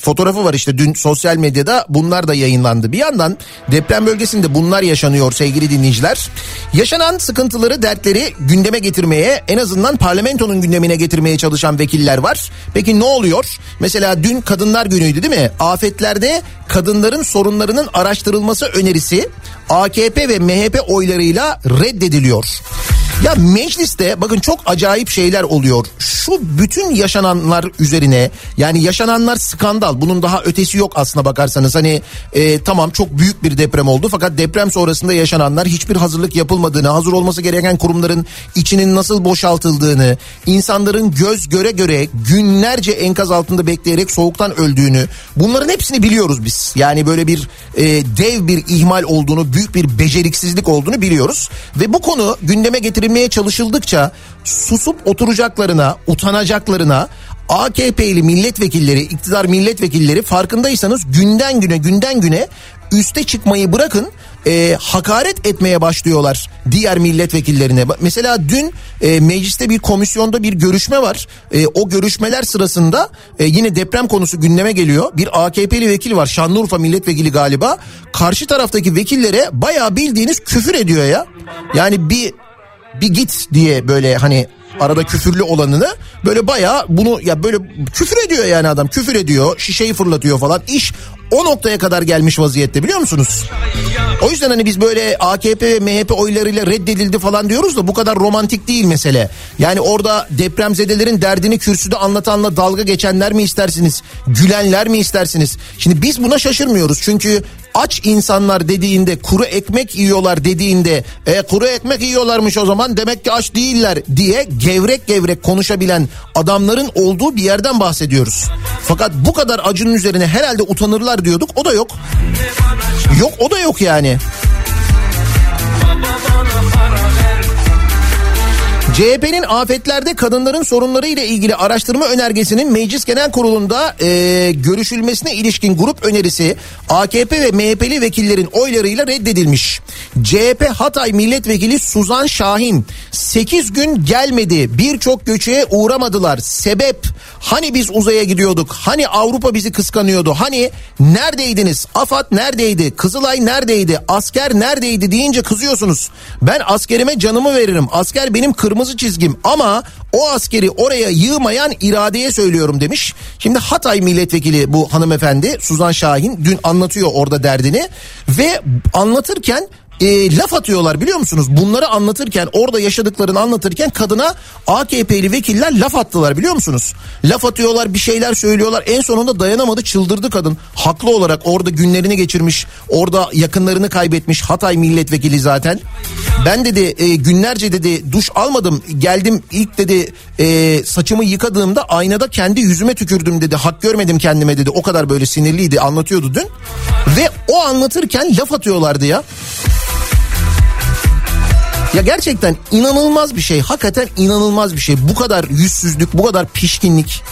Fotoğrafı var işte dün sosyal medyada bunlar da yayınlandı. Bir yandan deprem bölgesinde bunlar yaşanıyor sevgili dinleyiciler. Yaşanan sıkıntıları, dertleri gündeme getirmeye en azından parlamentonun gündemine getirmeye çalışan vekiller var. Peki ne oluyor? Mesela dün Kadınlar Günü'ydü değil mi? Afetlerde kadınların sorunlarının araştırılması önerisi AKP ve MHP oylarıyla reddediliyor. Ya mecliste bakın çok acayip şeyler oluyor. Şu bütün yaşananlar üzerine yani yaşananlar skandal. Bunun daha ötesi yok aslına bakarsanız. Hani e, tamam çok büyük bir deprem oldu fakat deprem sonrasında yaşananlar hiçbir hazırlık yapılmadığını, hazır olması gereken kurumların içinin nasıl boşaltıldığını, insanların göz göre göre günlerce enkaz altında bekleyerek soğuktan öldüğünü bunların hepsini biliyoruz biz. Yani böyle bir e, dev bir ihmal olduğunu, büyük bir beceriksizlik olduğunu biliyoruz. Ve bu konu gündeme getirilmeye çalışıldıkça susup oturacaklarına, utanacaklarına AKP'li milletvekilleri, iktidar milletvekilleri farkındaysanız günden güne günden güne üste çıkmayı bırakın e, hakaret etmeye başlıyorlar diğer milletvekillerine. Mesela dün e, mecliste bir komisyonda bir görüşme var. E, o görüşmeler sırasında e, yine deprem konusu gündeme geliyor. Bir AKP'li vekil var Şanlıurfa milletvekili galiba. Karşı taraftaki vekillere bayağı bildiğiniz küfür ediyor ya. Yani bir bir git diye böyle hani arada küfürlü olanını böyle bayağı bunu ya böyle küfür ediyor yani adam küfür ediyor şişeyi fırlatıyor falan iş o noktaya kadar gelmiş vaziyette biliyor musunuz? O yüzden hani biz böyle AKP ve MHP oylarıyla reddedildi falan diyoruz da bu kadar romantik değil mesele. Yani orada depremzedelerin derdini kürsüde anlatanla dalga geçenler mi istersiniz? Gülenler mi istersiniz? Şimdi biz buna şaşırmıyoruz çünkü aç insanlar dediğinde kuru ekmek yiyorlar dediğinde e, kuru ekmek yiyorlarmış o zaman demek ki aç değiller diye gevrek gevrek konuşabilen adamların olduğu bir yerden bahsediyoruz. Fakat bu kadar acının üzerine herhalde utanırlar diyorduk o da yok. Yok o da yok yani. CHP'nin afetlerde kadınların sorunları ile ilgili araştırma önergesinin Meclis Genel Kurulu'nda e, görüşülmesine ilişkin grup önerisi AKP ve MHP'li vekillerin oylarıyla reddedilmiş. CHP Hatay Milletvekili Suzan Şahin 8 gün gelmedi birçok göçeye uğramadılar. Sebep hani biz uzaya gidiyorduk? Hani Avrupa bizi kıskanıyordu? Hani neredeydiniz? AFAD neredeydi? Kızılay neredeydi? Asker neredeydi? deyince kızıyorsunuz. Ben askerime canımı veririm. Asker benim kırmızı çizgim ama o askeri oraya yığmayan iradeye söylüyorum demiş. Şimdi Hatay milletvekili bu hanımefendi Suzan Şahin dün anlatıyor orada derdini ve anlatırken e, laf atıyorlar biliyor musunuz? Bunları anlatırken orada yaşadıklarını anlatırken kadına AKP'li vekiller laf attılar biliyor musunuz? Laf atıyorlar bir şeyler söylüyorlar en sonunda dayanamadı çıldırdı kadın. Haklı olarak orada günlerini geçirmiş orada yakınlarını kaybetmiş Hatay milletvekili zaten. Ben dedi e, günlerce dedi duş almadım geldim ilk dedi e, saçımı yıkadığımda aynada kendi yüzüme tükürdüm dedi hak görmedim kendime dedi o kadar böyle sinirliydi anlatıyordu dün. Ve o anlatırken laf atıyorlardı ya. Ya gerçekten inanılmaz bir şey. Hakikaten inanılmaz bir şey. Bu kadar yüzsüzlük, bu kadar pişkinlik.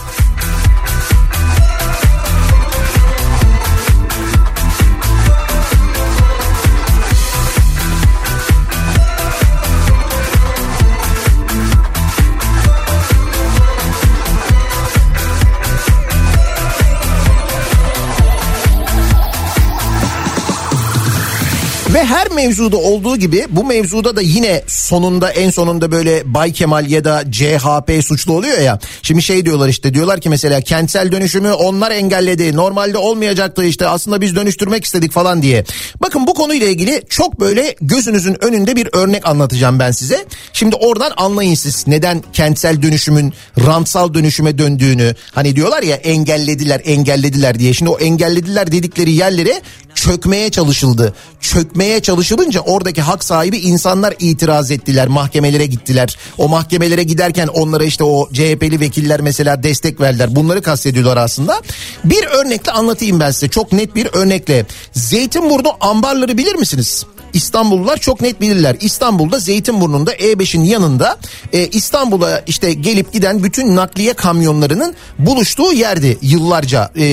Ve her mevzuda olduğu gibi bu mevzuda da yine sonunda en sonunda böyle Bay Kemal ya da CHP suçlu oluyor ya. Şimdi şey diyorlar işte diyorlar ki mesela kentsel dönüşümü onlar engelledi. Normalde olmayacaktı işte aslında biz dönüştürmek istedik falan diye. Bakın bu konuyla ilgili çok böyle gözünüzün önünde bir örnek anlatacağım ben size. Şimdi oradan anlayın siz neden kentsel dönüşümün rantsal dönüşüme döndüğünü. Hani diyorlar ya engellediler engellediler diye. Şimdi o engellediler dedikleri yerlere çökmeye çalışıldı. Çökmeye çalışılınca oradaki hak sahibi insanlar itiraz ettiler. Mahkemelere gittiler. O mahkemelere giderken onlara işte o CHP'li vekiller mesela destek verdiler. Bunları kastediyorlar aslında. Bir örnekle anlatayım ben size. Çok net bir örnekle. Zeytinburnu ambarları bilir misiniz? İstanbullular çok net bilirler. İstanbul'da Zeytinburnu'nda E5'in yanında e, İstanbul'a işte gelip giden bütün nakliye kamyonlarının buluştuğu yerdi yıllarca e,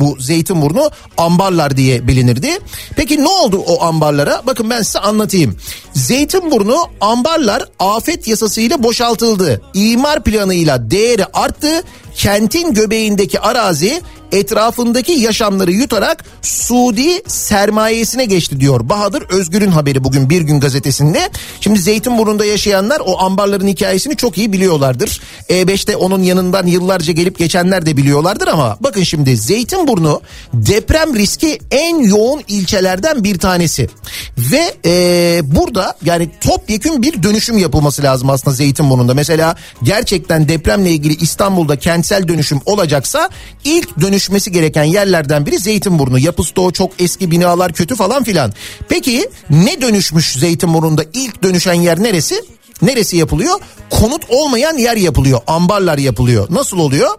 bu Zeytinburnu ambarlar diye bilinirdi. Peki ne oldu o ambarlara? Bakın ben size anlatayım. Zeytinburnu ambarlar afet yasasıyla boşaltıldı. İmar planıyla değeri arttı. Kentin göbeğindeki arazi etrafındaki yaşamları yutarak Suudi sermayesine geçti diyor. Bahadır Özgür'ün haberi bugün Bir Gün gazetesinde. Şimdi Zeytinburnu'nda yaşayanlar o ambarların hikayesini çok iyi biliyorlardır. E5'te onun yanından yıllarca gelip geçenler de biliyorlardır ama bakın şimdi Zeytinburnu deprem riski en yoğun ilçelerden bir tanesi. Ve e, burada yani topyekün bir dönüşüm yapılması lazım aslında Zeytinburnu'nda. Mesela gerçekten depremle ilgili İstanbul'da kentsel dönüşüm olacaksa ilk dönüşmesi gereken yerlerden biri Zeytinburnu. Yapısı da o çok eski binalar kötü falan filan. Peki ne dönüşmüş Zeytinburnu'nda ilk dönüşen yer neresi? Neresi yapılıyor? Konut olmayan yer yapılıyor. Ambarlar yapılıyor. Nasıl oluyor?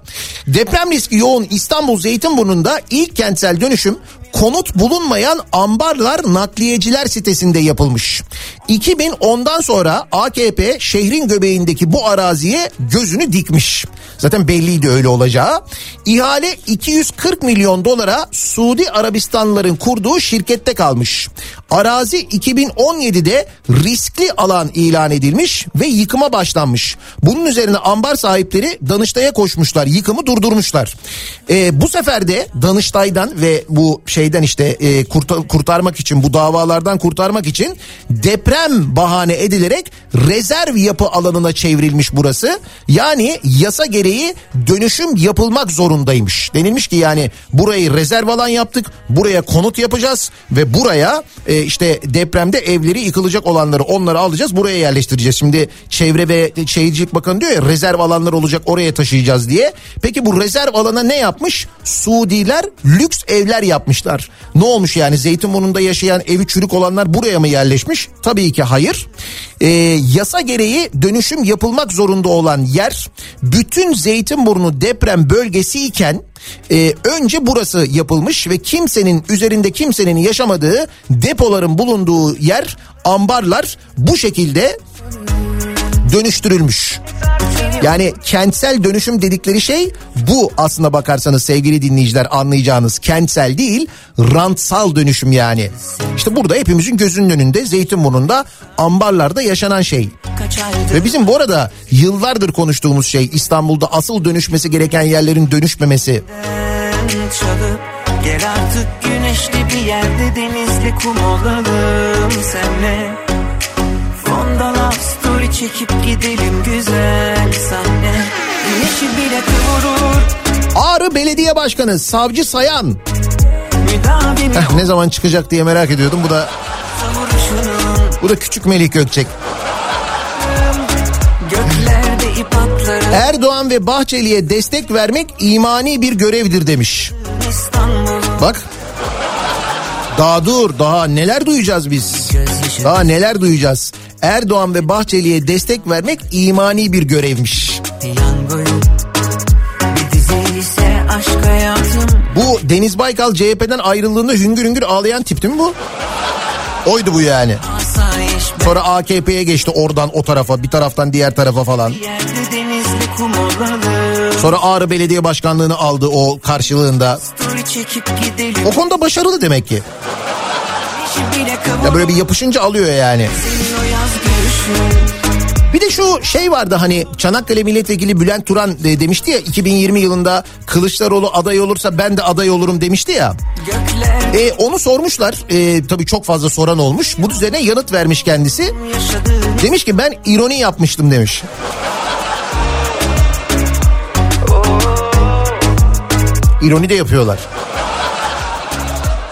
Deprem riski yoğun İstanbul Zeytinburnu'nda ilk kentsel dönüşüm konut bulunmayan ambarlar nakliyeciler sitesinde yapılmış. 2010'dan sonra AKP şehrin göbeğindeki bu araziye gözünü dikmiş. Zaten belliydi öyle olacağı. İhale 240 milyon dolara Suudi Arabistanlıların kurduğu şirkette kalmış. Arazi 2017'de riskli alan ilan edilmiş ve yıkıma başlanmış. Bunun üzerine ambar sahipleri Danıştay'a koşmuşlar. Yıkımı durdurmuşlar. Ee, bu sefer de Danıştay'dan ve bu şeyden işte e, kurtar, kurtarmak için bu davalardan kurtarmak için deprem bahane edilerek rezerv yapı alanına çevrilmiş burası. Yani yasa gereği dönüşüm yapılmak zorundaymış. Denilmiş ki yani burayı rezerv alan yaptık. Buraya konut yapacağız ve buraya e, işte depremde evleri yıkılacak olanları onları alacağız. Buraya yerleştireceğiz. Şimdi Çevre ve Şehircilik Bakanı diyor ya rezerv alanlar olacak oraya taşıyacağız diye. Peki bu rezerv alana ne yapmış? Suudiler lüks evler yapmışlar. Ne olmuş yani Zeytinburnu'nda yaşayan evi çürük olanlar buraya mı yerleşmiş? Tabii ki hayır. Ee, yasa gereği dönüşüm yapılmak zorunda olan yer bütün Zeytinburnu deprem bölgesi iken e, önce burası yapılmış ve kimsenin üzerinde kimsenin yaşamadığı depoların bulunduğu yer ambarlar bu şekilde dönüştürülmüş. Yani kentsel dönüşüm dedikleri şey bu aslına bakarsanız sevgili dinleyiciler anlayacağınız kentsel değil rantsal dönüşüm yani. İşte burada hepimizin gözünün önünde Zeytinburnu'nda ambarlarda yaşanan şey. Ve bizim bu arada yıllardır konuştuğumuz şey İstanbul'da asıl dönüşmesi gereken yerlerin dönüşmemesi. Gel artık güneşli bir yerde denizli kum olalım senle çekip gidelim güzel sahne Güneşi bile kıvırır Ağrı Belediye Başkanı Savcı Sayan. Heh, ne zaman çıkacak diye merak ediyordum. Bu da bu da küçük Melih Gökçek. Erdoğan ve Bahçeli'ye destek vermek imani bir görevdir demiş. Bak. Daha dur daha neler duyacağız biz. Daha neler duyacağız. Erdoğan ve Bahçeli'ye destek vermek imani bir görevmiş. Bu Deniz Baykal CHP'den ayrıldığında hüngür hüngür ağlayan tip değil mi bu? Oydu bu yani. Sonra AKP'ye geçti oradan o tarafa bir taraftan diğer tarafa falan. yerde denizli kum olalım Sonra Ağrı Belediye Başkanlığı'nı aldı o karşılığında. O konuda başarılı demek ki. Ya böyle bir yapışınca alıyor yani. Bir de şu şey vardı hani Çanakkale Milletvekili Bülent Turan e, demişti ya 2020 yılında Kılıçdaroğlu aday olursa ben de aday olurum demişti ya. E, onu sormuşlar e, tabii çok fazla soran olmuş. Bu üzerine yanıt vermiş kendisi. Demiş ki ben ironi yapmıştım demiş. İroni de yapıyorlar.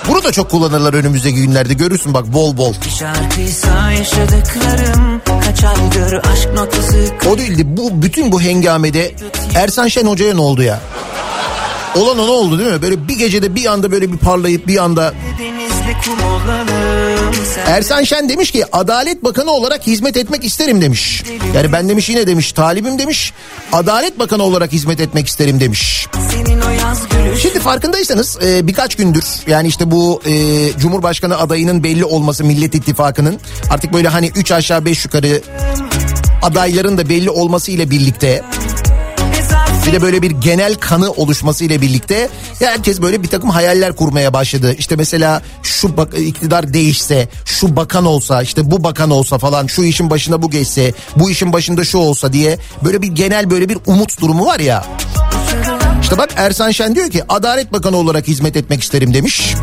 Bunu da çok kullanırlar önümüzdeki günlerde görürsün bak bol bol. O değildi bu bütün bu hengamede Ersan Şen Hoca'ya ne oldu ya? Olan ona oldu değil mi? Böyle bir gecede bir anda böyle bir parlayıp bir anda denizli kum sen Ersan Şen demiş ki Adalet Bakanı olarak hizmet etmek isterim demiş. Yani ben demiş yine demiş talibim demiş. Adalet Bakanı olarak hizmet etmek isterim demiş. Şimdi farkındaysanız e, birkaç gündür yani işte bu e, Cumhurbaşkanı adayının belli olması Millet İttifakı'nın artık böyle hani 3 aşağı 5 yukarı adayların da belli olması ile birlikte bir de böyle bir genel kanı oluşması ile birlikte herkes böyle bir takım hayaller kurmaya başladı. İşte mesela şu bak, iktidar değişse, şu bakan olsa, işte bu bakan olsa falan, şu işin başında bu geçse, bu işin başında şu olsa diye böyle bir genel böyle bir umut durumu var ya. İşte bak Ersan Şen diyor ki Adalet Bakanı olarak hizmet etmek isterim demiş.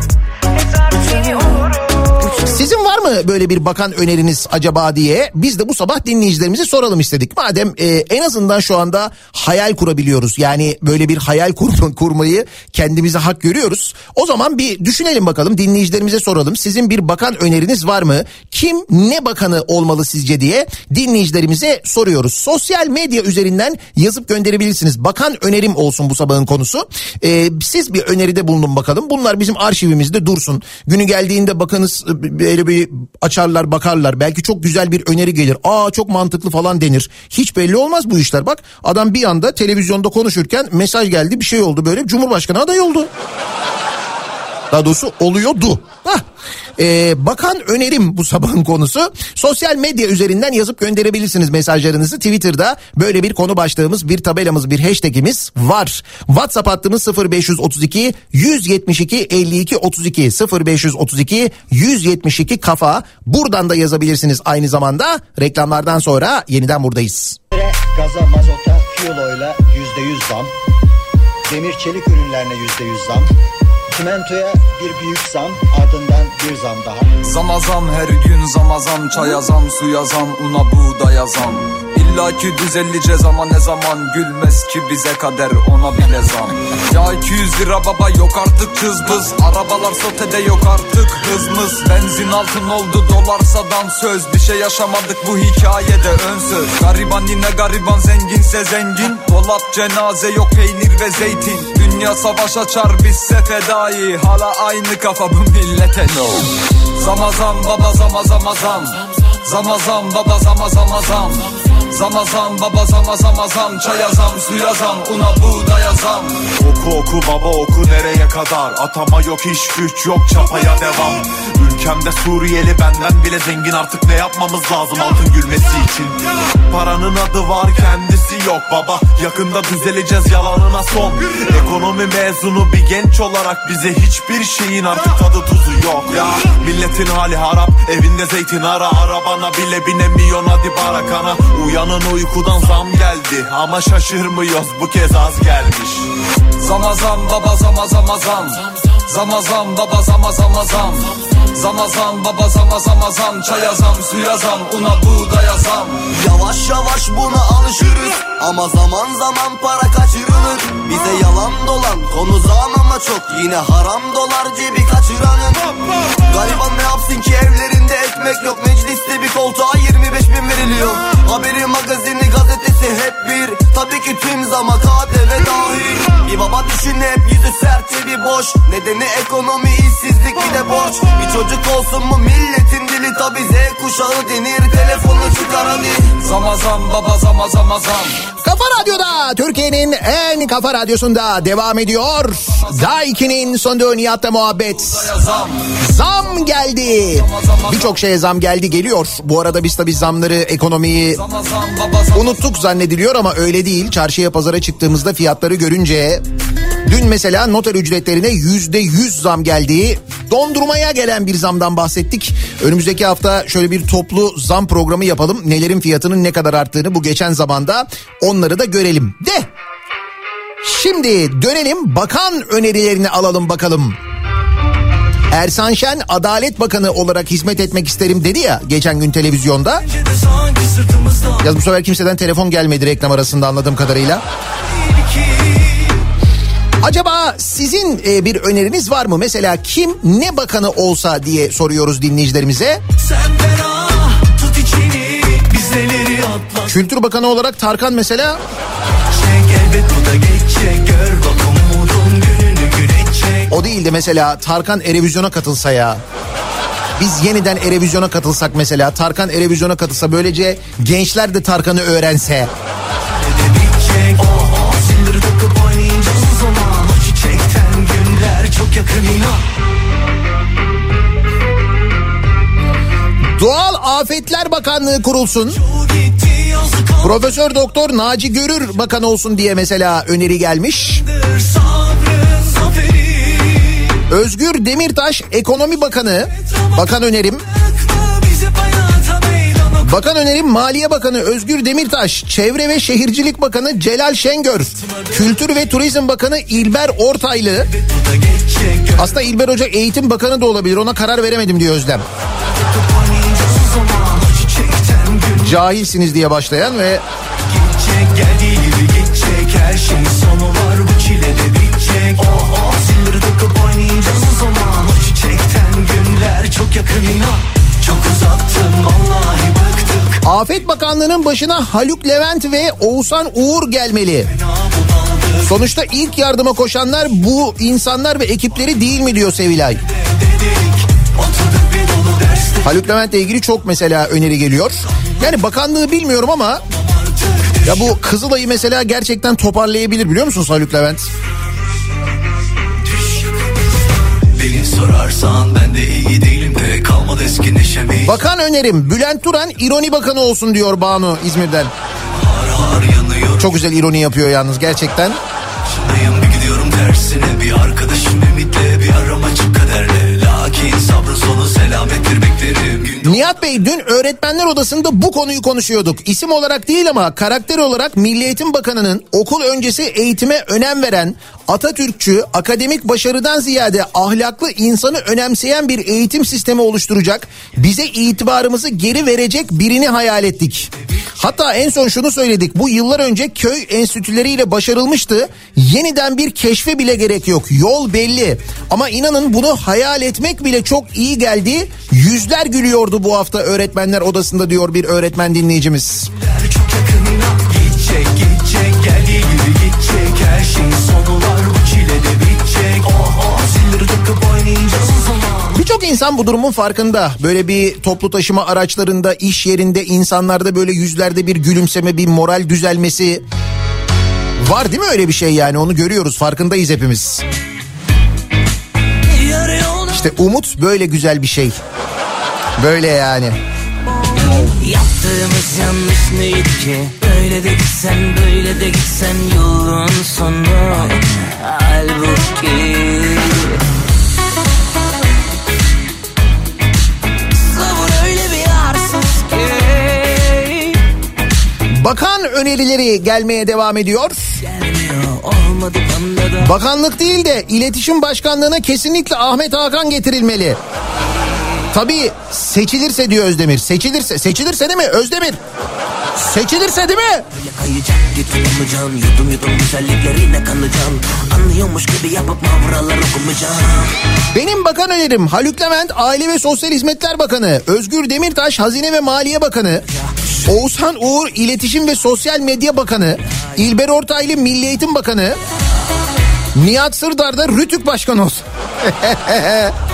Sizin var mı böyle bir bakan öneriniz acaba diye biz de bu sabah dinleyicilerimize soralım istedik. Madem e, en azından şu anda hayal kurabiliyoruz. Yani böyle bir hayal kurma, kurmayı kendimize hak görüyoruz. O zaman bir düşünelim bakalım dinleyicilerimize soralım. Sizin bir bakan öneriniz var mı? Kim ne bakanı olmalı sizce diye dinleyicilerimize soruyoruz. Sosyal medya üzerinden yazıp gönderebilirsiniz. Bakan önerim olsun bu sabahın konusu. E, siz bir öneride bulunun bakalım. Bunlar bizim arşivimizde dursun. Günü geldiğinde bakanız böyle bir açarlar bakarlar. Belki çok güzel bir öneri gelir. Aa çok mantıklı falan denir. Hiç belli olmaz bu işler. Bak adam bir anda televizyonda konuşurken mesaj geldi bir şey oldu böyle. Cumhurbaşkanı aday oldu. Daha doğrusu oluyordu. Ee, bakan önerim bu sabahın konusu. Sosyal medya üzerinden yazıp gönderebilirsiniz mesajlarınızı. Twitter'da böyle bir konu başlığımız, bir tabelamız, bir hashtagimiz var. WhatsApp hattımız 0532 172 52 32 0532 172 kafa. Buradan da yazabilirsiniz aynı zamanda. Reklamlardan sonra yeniden buradayız. Gaza, mazota, kiloyla %100 zam. Demir çelik ürünlerine %100 zam. Çimentoya bir büyük zam ardından bir zam daha. Zama zam her gün zama zam Çaya zam suya zam una buğdaya zam. İlla ki düzeleceğiz ama ne zaman Gülmez ki bize kader ona bile zam. Ya 200 lira baba yok artık cızbız Arabalar sotede yok artık hızmız Benzin altın oldu dolarsadan söz. Bir şey yaşamadık bu hikayede ön söz. Gariban yine gariban zenginse zengin. Dolap cenaze yok peynir ve zeytin Dünya savaş açar bizse fedai. Hala aynı kafa bu millete. No. Zama zam baba zama zama zam Zama zam baba zama zama zam Zama zam baba zama zama zam Çaya zam suya zam. Una buğdaya zam. Oku oku baba oku nereye kadar? Atama yok iş güç yok çapaya devam. Ülkemde Suriyeli benden bile zengin. Artık ne yapmamız lazım altın gülmesi için? Paranın adı var kendisi yok baba. Yakında düzeleceğiz yalanına son. Ekonomi mezunu bir genç olarak bize hiçbir şeyin artık tadı tuzu yok ya. Milletin hali harap evinde zeytin ara Arabana bile binemiyorsun hadi barakana Uyanın uykudan zam geldi. Ama şaşırmıyoruz bu kez az gelmiş. Zama zam baba zama zama zam Zama zam baba zama zama zam Zama zam baba zama zama zam Çaya zam suya zam una buğdaya zam Yavaş yavaş buna alışırız. Ama zaman zaman para kaçırılır. Bize yalan dolan konu zam ama çok. Yine haram dolar cebi kaçıranın. Gariban ne yapsın ki evlerinde ekmek yok. Mecliste bir koltuğa 25 bin veriliyor. Haberi magazini gazetesi hep bir. Tabii ki tüm zama KDV dahil. Bir baba düşün hep yüzü sertçe bir boş. Nedeni ekonomi işsizlik bir de borç Bir çocuk olsun mu milletin dili Tabii Z kuşağı denir telefonu çıkar hadi Zama zam baba zama zama zam Kafa Radyo'da Türkiye'nin en kafa radyosunda devam ediyor. Daiki'nin sonunda Nihat'ta muhabbet. Zam geldi. Birçok şeye zam geldi geliyor. Bu arada biz tabii zamları ekonomiyi unuttuk zannediliyor ama öyle değil. Çarşıya pazara çıktığımızda fiyatları görünce dün mesela noter ücretlerine yüzde yüz zam geldiği dondurmaya gelen bir zamdan bahsettik. Önümüzdeki hafta şöyle bir toplu zam programı yapalım. Nelerin fiyatının ne kadar arttığını bu geçen zamanda onları da görelim. De Şimdi dönelim bakan önerilerini alalım bakalım. Ersan Şen Adalet Bakanı olarak hizmet etmek isterim dedi ya geçen gün televizyonda. Ya bu sefer kimseden telefon gelmedi reklam arasında anladığım kadarıyla. Acaba sizin e, bir öneriniz var mı? Mesela kim ne bakanı olsa diye soruyoruz dinleyicilerimize. Tut içini Kültür Bakanı olarak Tarkan mesela o değildi mesela Tarkan Erevizyon'a katılsa ya. Biz yeniden Erevizyon'a katılsak mesela Tarkan Erevizyon'a katılsa böylece gençler de Tarkan'ı öğrense. Doğal Afetler Bakanlığı kurulsun. Profesör Doktor Naci Görür bakan olsun diye mesela öneri gelmiş. Özgür Demirtaş Ekonomi Bakanı bakan önerim. Bakan önerim Maliye Bakanı Özgür Demirtaş, Çevre ve Şehircilik Bakanı Celal Şengör, Kültür ve Turizm Bakanı İlber Ortaylı. Aslında İlber Hoca Eğitim Bakanı da olabilir ona karar veremedim diyor Özlem. Cahilsiniz diye başlayan ve çok yakın inan Afet Bakanlığı'nın başına Haluk Levent ve Oğuzhan Uğur gelmeli. Sonuçta ilk yardıma koşanlar bu insanlar ve ekipleri değil mi diyor Sevilay. Haluk Levent'le ilgili çok mesela öneri geliyor. Yani bakanlığı bilmiyorum ama ya bu Kızılay'ı mesela gerçekten toparlayabilir biliyor musunuz Haluk Levent? Sorarsan ben de iyi değilim de kalmadı eski neşemi Bakan önerim Bülent Turan ironi bakanı olsun diyor Banu İzmir'den. Har har yanıyor. Çok güzel ironi yapıyor yalnız gerçekten. Şındayım bir gidiyorum tersine. Bir arkadaşım ümitle bir aram açık kaderle. Lakin sabrın sonu selamettir beklerim Nihat Bey dün öğretmenler odasında bu konuyu konuşuyorduk. İsim olarak değil ama karakter olarak Milli Eğitim Bakanı'nın okul öncesi eğitime önem veren Atatürkçü, akademik başarıdan ziyade ahlaklı insanı önemseyen bir eğitim sistemi oluşturacak, bize itibarımızı geri verecek birini hayal ettik. Hatta en son şunu söyledik. Bu yıllar önce köy enstitüleriyle başarılmıştı. Yeniden bir keşfe bile gerek yok. Yol belli. Ama inanın bunu hayal etmek bile çok iyi geldi. Yüzler gülüyordu bu hafta öğretmenler odasında diyor bir öğretmen dinleyicimiz. çok yakın inan Gidecek gidecek gibi gidecek Her şeyin sonu insan bu durumun farkında. Böyle bir toplu taşıma araçlarında, iş yerinde, insanlarda böyle yüzlerde bir gülümseme, bir moral düzelmesi var değil mi öyle bir şey yani? Onu görüyoruz, farkındayız hepimiz. İşte umut böyle güzel bir şey. Böyle yani. Yaptığımız yanlış neydi ki Böyle de gitsen böyle de gitsen yolun sonu Halbuki Bakan önerileri gelmeye devam ediyor. Bakanlık değil de iletişim başkanlığına kesinlikle Ahmet Hakan getirilmeli. Tabii seçilirse diyor Özdemir. Seçilirse, seçilirse değil mi Özdemir? Seçilirse değil mi? Kayacak ki tutamayacaksın Yudum yudum güzelliklerine kanacaksın Anlıyormuş gibi yapıp mavralar okumayacaksın Benim bakan önerim Haluk Levent Aile ve Sosyal Hizmetler Bakanı, Özgür Demirtaş Hazine ve Maliye Bakanı, Oğuzhan Uğur İletişim ve Sosyal Medya Bakanı, İlber Ortaylı Milli Eğitim Bakanı, Nihat Sırdar da Rütük Başkanı olsun.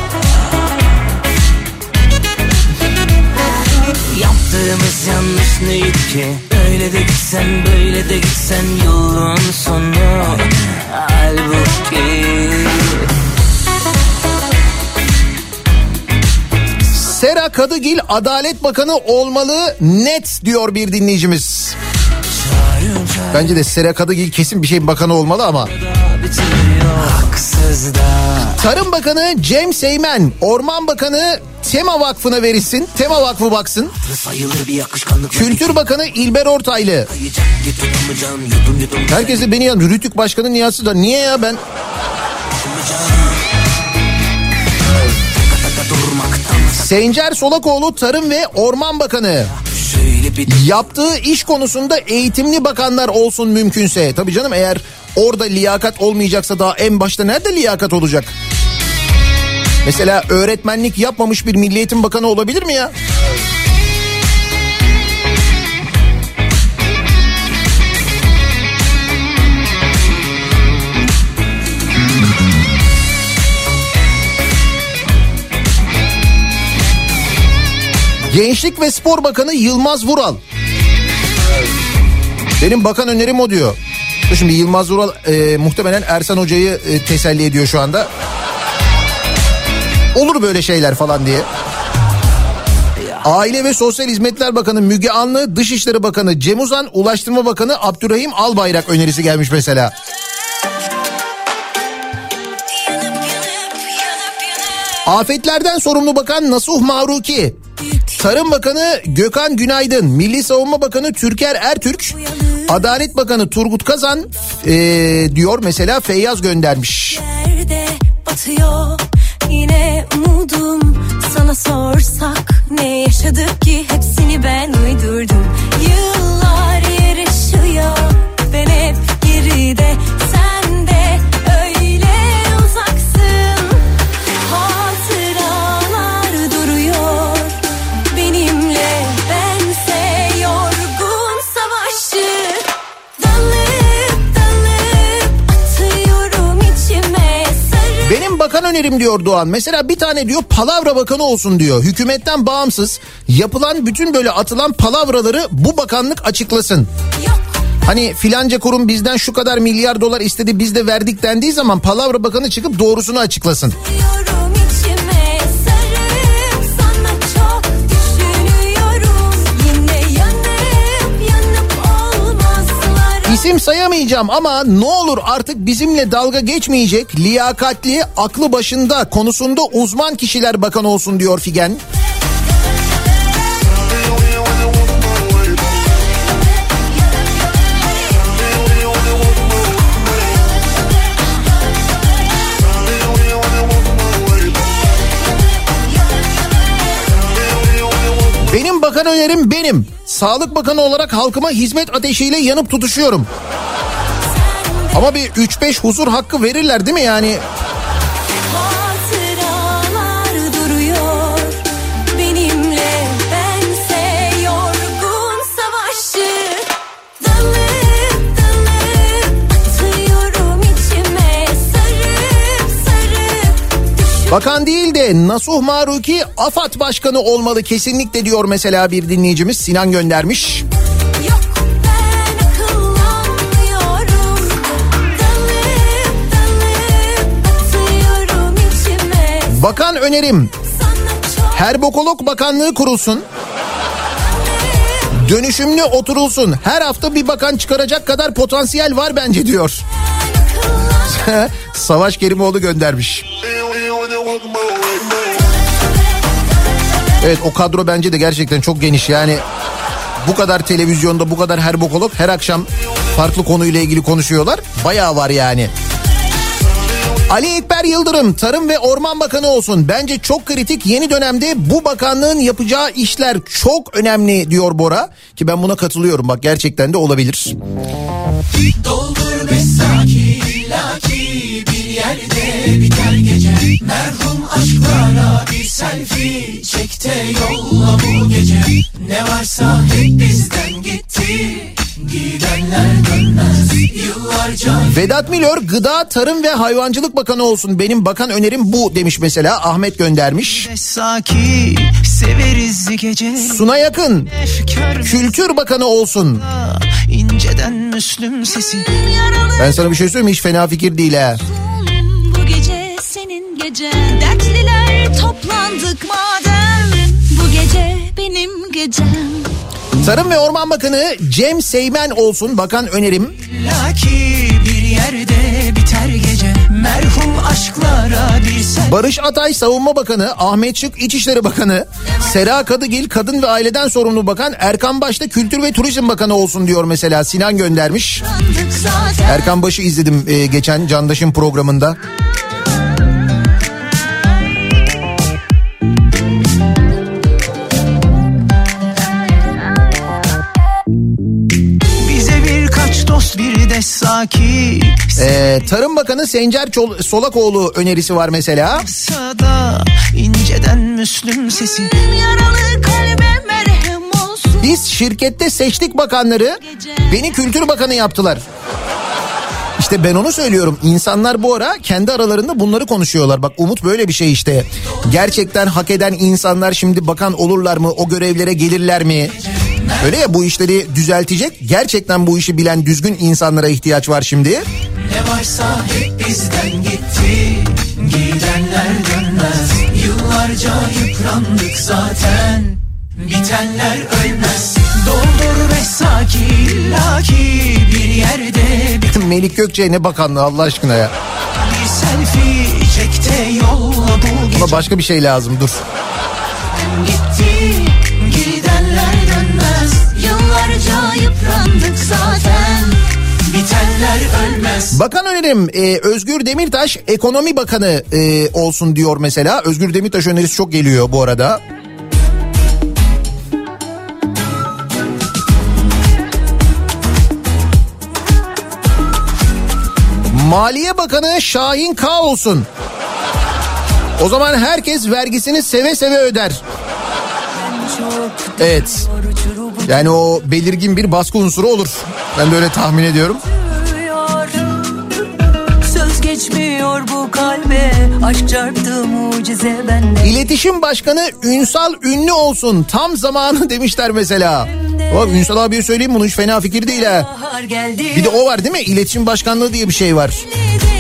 Yaptığımız yanlış neydi ki Öyle de gitsen böyle de gitsen yolun sonu Halbuki Sera Kadıgil Adalet Bakanı olmalı net diyor bir dinleyicimiz. Bence de Sera Kadıgil kesin bir şeyin bakanı olmalı ama Tarım Bakanı Cem Seymen, Orman Bakanı Tema Vakfı'na verilsin. Tema Vakfı baksın. sayılır bir yakışkanlık Kültür Bakanı İlber Ortaylı. Herkes de beni yan Rütük Başkanı Niyası da niye ya ben? Sencer Solakoğlu Tarım ve Orman Bakanı. Yaptığı iş konusunda eğitimli bakanlar olsun mümkünse. Tabii canım eğer orada liyakat olmayacaksa daha en başta nerede liyakat olacak? Mesela öğretmenlik yapmamış bir Milli Eğitim Bakanı olabilir mi ya? Gençlik ve Spor Bakanı Yılmaz Vural. Benim bakan önerim o diyor. Şimdi Yılmaz Vural e, muhtemelen Ersan Hoca'yı e, teselli ediyor şu anda. Olur böyle şeyler falan diye. Aile ve Sosyal Hizmetler Bakanı Müge Anlı, Dışişleri Bakanı Cem Uzan, Ulaştırma Bakanı Abdurrahim Albayrak önerisi gelmiş mesela. Afetlerden sorumlu bakan Nasuh Maruki. Tarım Bakanı Gökhan Günaydın, Milli Savunma Bakanı Türker Ertürk, Adalet Bakanı Turgut Kazan eee, diyor mesela Feyyaz göndermiş. Batıyor yine umudum. Sana sorsak ne yaşadık ki? Hepsini ben uydurdum. Yıllar önerim diyor Doğan. Mesela bir tane diyor palavra bakanı olsun diyor. Hükümetten bağımsız yapılan bütün böyle atılan palavraları bu bakanlık açıklasın. Hani filanca kurum bizden şu kadar milyar dolar istedi biz de verdik dendiği zaman palavra bakanı çıkıp doğrusunu açıklasın. Atıyorum İsim sayamayacağım ama ne olur artık bizimle dalga geçmeyecek liyakatli aklı başında konusunda uzman kişiler bakan olsun diyor Figen. Benim bakan önerim benim. Sağlık Bakanı olarak halkıma hizmet ateşiyle yanıp tutuşuyorum. Ama bir 3-5 huzur hakkı verirler değil mi yani? Bakan değil de Nasuh Maruki AFAD Başkanı olmalı kesinlikle diyor mesela bir dinleyicimiz Sinan göndermiş. Bakan önerim Herbokolog Bakanlığı kurulsun. Dönüşümlü oturulsun. Her hafta bir bakan çıkaracak kadar potansiyel var bence diyor. Savaş Kerimoğlu göndermiş. Evet o kadro bence de gerçekten çok geniş yani. Bu kadar televizyonda bu kadar herbokolog her akşam farklı konuyla ilgili konuşuyorlar. Bayağı var yani. Ali Ekber Yıldırım Tarım ve Orman Bakanı olsun. Bence çok kritik yeni dönemde bu bakanlığın yapacağı işler çok önemli diyor Bora. Ki ben buna katılıyorum bak gerçekten de olabilir. Doldur besaki illaki bir yerde biter gece Merhum aşklara bir selfie çek de yolla bu gece Ne varsa hep bizden gitti dönmez Vedat Milor Gıda Tarım ve Hayvancılık Bakanı olsun. Benim bakan önerim bu demiş mesela Ahmet göndermiş. Saki severiz gece Suna Yakın Kültür Bakanı olsun. inceden Müslüm sesi Ben sana bir şey söyleyeyim hiç fena fikir değil ha. Gece Dertliler toplandık madem Bu gece benim gecem Tarım ve Orman Bakanı Cem Seymen olsun bakan önerim. Laki bir yerde biter gece Merhum aşklara bir sen Barış Atay Savunma Bakanı, Ahmet Şık İçişleri Bakanı, Sera Kadıgil Kadın ve Aileden Sorumlu Bakan, Erkan Baş'ta Kültür ve Turizm Bakanı olsun diyor mesela Sinan göndermiş. Erkan Baş'ı izledim e, geçen Candaş'ın programında. Ee, Tarım Bakanı Sencer Çol- Solakoğlu önerisi var mesela. Biz şirkette seçtik bakanları, beni Kültür Bakanı yaptılar. İşte ben onu söylüyorum. İnsanlar bu ara kendi aralarında bunları konuşuyorlar. Bak Umut böyle bir şey işte. Gerçekten hak eden insanlar şimdi bakan olurlar mı? O görevlere gelirler mi? Öyle ya bu işleri düzeltecek. Gerçekten bu işi bilen düzgün insanlara ihtiyaç var şimdi. Ne varsa hep bizden gitti Gidenler dönmez Yıllarca yıprandık zaten Bitenler ölmez Doldur ve saki illaki bir yerde bir, Melik Gökçe ne bakanlığı Allah aşkına ya. bir selfie çek de yolla bu gece Ama başka bir şey lazım dur. gitti Yıllarca yıprandık zaten Bakan önerim e, Özgür Demirtaş ekonomi bakanı e, olsun diyor mesela. Özgür Demirtaş önerisi çok geliyor bu arada. Maliye Bakanı Şahin K olsun. O zaman herkes vergisini seve seve öder. Evet. Yani o belirgin bir baskı unsuru olur. Ben de öyle tahmin ediyorum. Kalbe İletişim Başkanı Ünsal Ünlü olsun. Tam zamanı demişler mesela. O Ünsal abiye söyleyeyim bunu hiç fena fikir değil ha. Geldi Bir de o var değil mi? İletişim Başkanlığı diye bir şey var. Aşk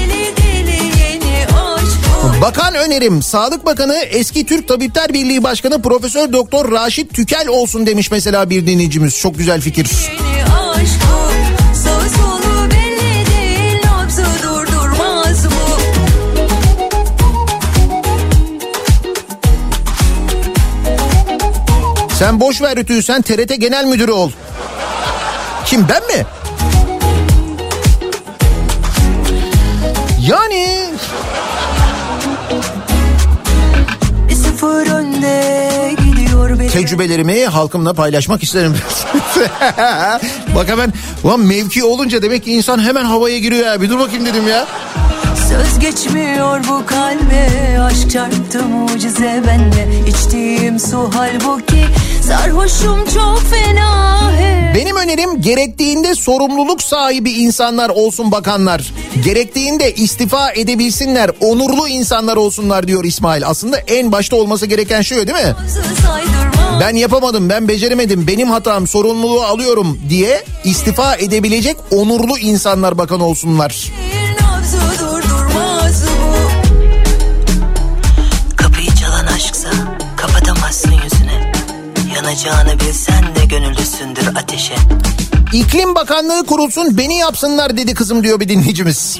Bakan önerim Sağlık Bakanı eski Türk Tabipler Birliği Başkanı Profesör Doktor Raşit Tükel olsun demiş mesela bir dinleyicimiz. Çok güzel fikir. Sen boş ver Rütü'yü sen TRT Genel Müdürü ol. Kim ben mi? Yani tecrübelerimi halkımla paylaşmak isterim. Bak hemen ulan mevki olunca demek ki insan hemen havaya giriyor ya. Bir dur bakayım dedim ya. Söz geçmiyor bu kalbe Aşk çarptı mucize bende İçtiğim su halbuki Sarhoşum çok fena. Benim önerim gerektiğinde sorumluluk sahibi insanlar olsun bakanlar. Gerektiğinde istifa edebilsinler, onurlu insanlar olsunlar diyor İsmail. Aslında en başta olması gereken şey o değil mi? Ben yapamadım, ben beceremedim, benim hatam, sorumluluğu alıyorum diye istifa edebilecek onurlu insanlar bakan olsunlar. Kapıyı çalan aşksa kapatamazsın yüzüne Yanacağını bilsen de gönüllüsündür ateşe İklim Bakanlığı kurulsun beni yapsınlar dedi kızım diyor bir dinleyicimiz.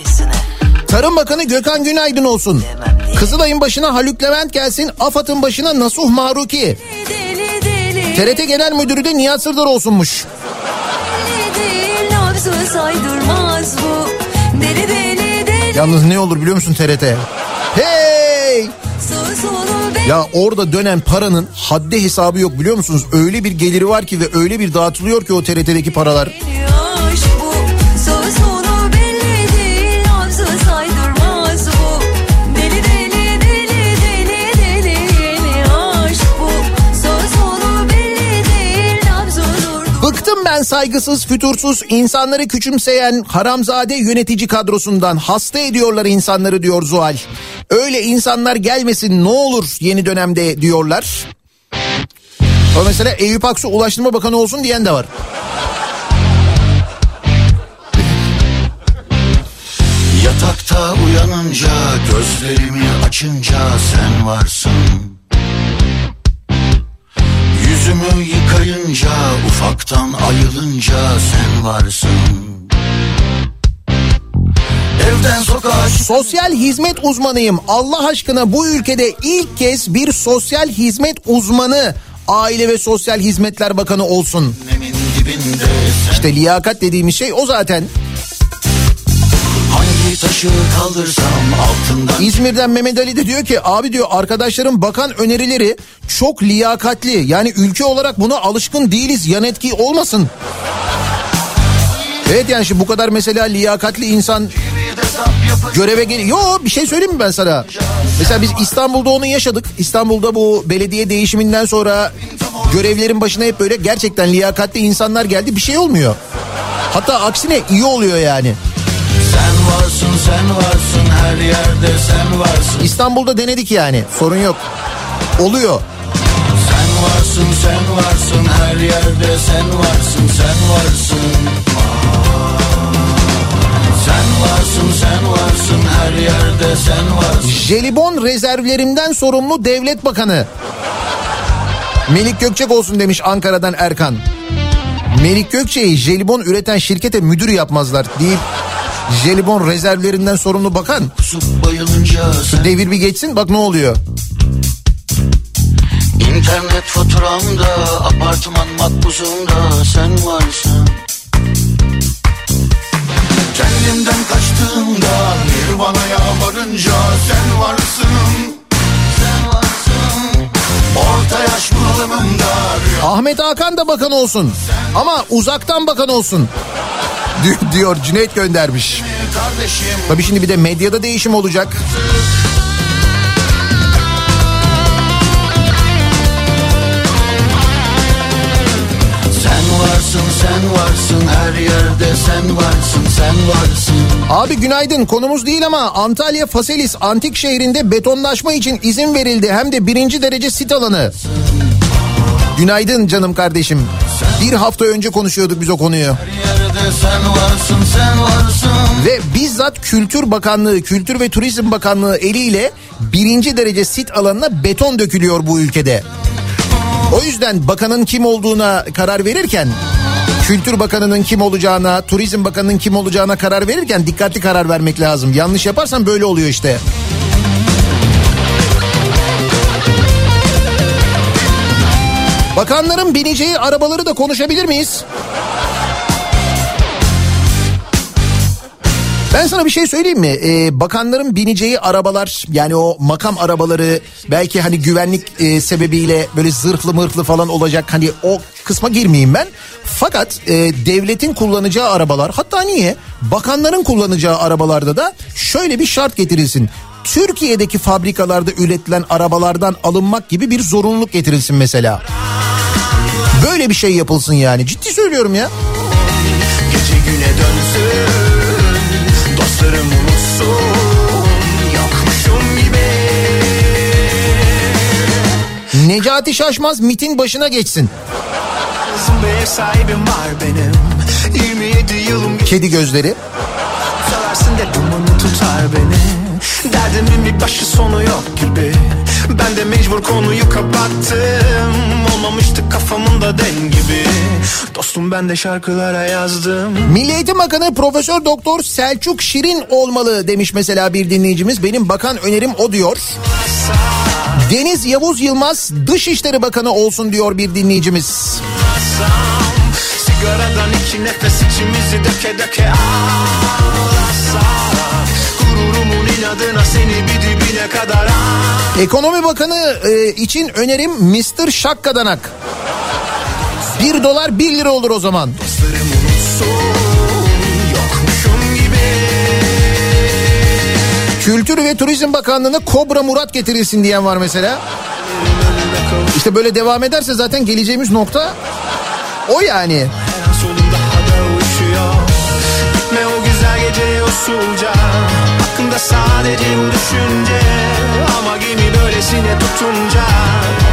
Tarım Bakanı Gökhan Günaydın olsun. Kızılay'ın başına Haluk Levent gelsin. AFAD'ın başına Nasuh Maruki. TRT Genel Müdürü de Nihat Sırdar olsunmuş. Yalnız ne olur biliyor musun TRT? Hey! Ya orada dönen paranın haddi hesabı yok biliyor musunuz? Öyle bir geliri var ki ve öyle bir dağıtılıyor ki o TRT'deki paralar. aşk bu ben saygısız, fütursuz, insanları küçümseyen haramzade yönetici kadrosundan. Hasta ediyorlar insanları diyor Zuhal. Öyle insanlar gelmesin ne olur yeni dönemde diyorlar. O mesela Eyüp Aksu Ulaştırma Bakanı olsun diyen de var. Yatakta uyanınca gözlerimi açınca sen varsın Yüzümü yıkayınca ufaktan ayılınca sen varsın Sosyal hizmet uzmanıyım. Allah aşkına bu ülkede ilk kez bir sosyal hizmet uzmanı Aile ve Sosyal Hizmetler Bakanı olsun. İşte liyakat dediğimiz şey o zaten. Hangi taşı kaldırsam altından İzmir'den Mehmet Ali de diyor ki abi diyor arkadaşlarım bakan önerileri çok liyakatli. Yani ülke olarak buna alışkın değiliz yan etki olmasın. Evet yani şimdi bu kadar mesela liyakatli insan göreve gel Yo bir şey söyleyeyim mi ben sana? Mesela biz İstanbul'da onu yaşadık. İstanbul'da bu belediye değişiminden sonra görevlerin başına hep böyle gerçekten liyakatli insanlar geldi. Bir şey olmuyor. Hatta aksine iyi oluyor yani. Sen varsın her yerde sen varsın İstanbul'da denedik yani. Sorun yok. Oluyor. Sen varsın sen varsın her yerde sen varsın sen varsın Sen varsın sen varsın her yerde sen varsın Jelibon rezervlerimden sorumlu devlet bakanı. Melik Gökçek olsun demiş Ankara'dan Erkan. Melik Gökçek'i jelibon üreten şirkete müdür yapmazlar deyip jelibon rezervlerinden sorumlu bakan. Şu devir bir geçsin bak ne oluyor. İnternet faturamda apartman makbuzumda sen varsın. Kendimden kaçtığımda Nirvana'ya varınca sen varsın. Sen varsın. Orta yaş bunalımımda Ahmet Hakan da bakan olsun. Ama uzaktan bakan olsun diyor Cüneyt göndermiş. Tabii şimdi bir de medyada değişim olacak. Sen varsın sen varsın her yerde sen varsın sen varsın Abi günaydın konumuz değil ama Antalya Faselis antik şehrinde betonlaşma için izin verildi hem de birinci derece sit alanı. Günaydın canım kardeşim. Bir hafta önce konuşuyorduk biz o konuyu. Yerde sen varsın sen varsın Ve bizzat Kültür Bakanlığı, Kültür ve Turizm Bakanlığı eliyle birinci derece sit alanına beton dökülüyor bu ülkede. O yüzden bakanın kim olduğuna karar verirken Kültür Bakanı'nın kim olacağına, Turizm Bakanı'nın kim olacağına karar verirken dikkatli karar vermek lazım. Yanlış yaparsan böyle oluyor işte. Bakanların bineceği arabaları da konuşabilir miyiz? Ben sana bir şey söyleyeyim mi? Ee, bakanların bineceği arabalar yani o makam arabaları belki hani güvenlik e, sebebiyle böyle zırhlı mırhlı falan olacak. Hani o kısma girmeyeyim ben. Fakat e, devletin kullanacağı arabalar hatta niye bakanların kullanacağı arabalarda da şöyle bir şart getirilsin. Türkiye'deki fabrikalarda üretilen arabalardan alınmak gibi bir zorunluluk getirilsin mesela. Böyle bir şey yapılsın yani. Ciddi söylüyorum ya. Gece güne dönsün Dostlarım unutsun Yokmuşum gibi Necati Şaşmaz mitin başına geçsin. Kızım bir ev sahibim var benim 27 yılım Kedi gözleri. Seversin de dumanı tutar beni Derdimin bir başı sonu yok gibi Ben de mecbur konuyu kapattım Olmamıştı kafamın da den gibi Dostum ben de şarkılara yazdım Milli Eğitim Bakanı Profesör Doktor Selçuk Şirin olmalı demiş mesela bir dinleyicimiz. Benim bakan önerim o diyor. Deniz Yavuz Yılmaz Dışişleri Bakanı olsun diyor bir dinleyicimiz. Sigaradan iki nefes içimizi döke döke ağlasak Gururumun inadına seni bir dibine kadar Ekonomi Bakanı e, için önerim Mr. Şakkadanak. 1 dolar 1 lira olur o zaman. Dostlarım Kültür ve Turizm Bakanlığı'na Kobra Murat getirilsin diyen var mesela. İşte böyle devam ederse zaten geleceğimiz nokta o yani. Solumda hada uçuyor Gitme o güzel gece usulca Aklımda sadece bu düşünce Ama gemi böylesine tutunca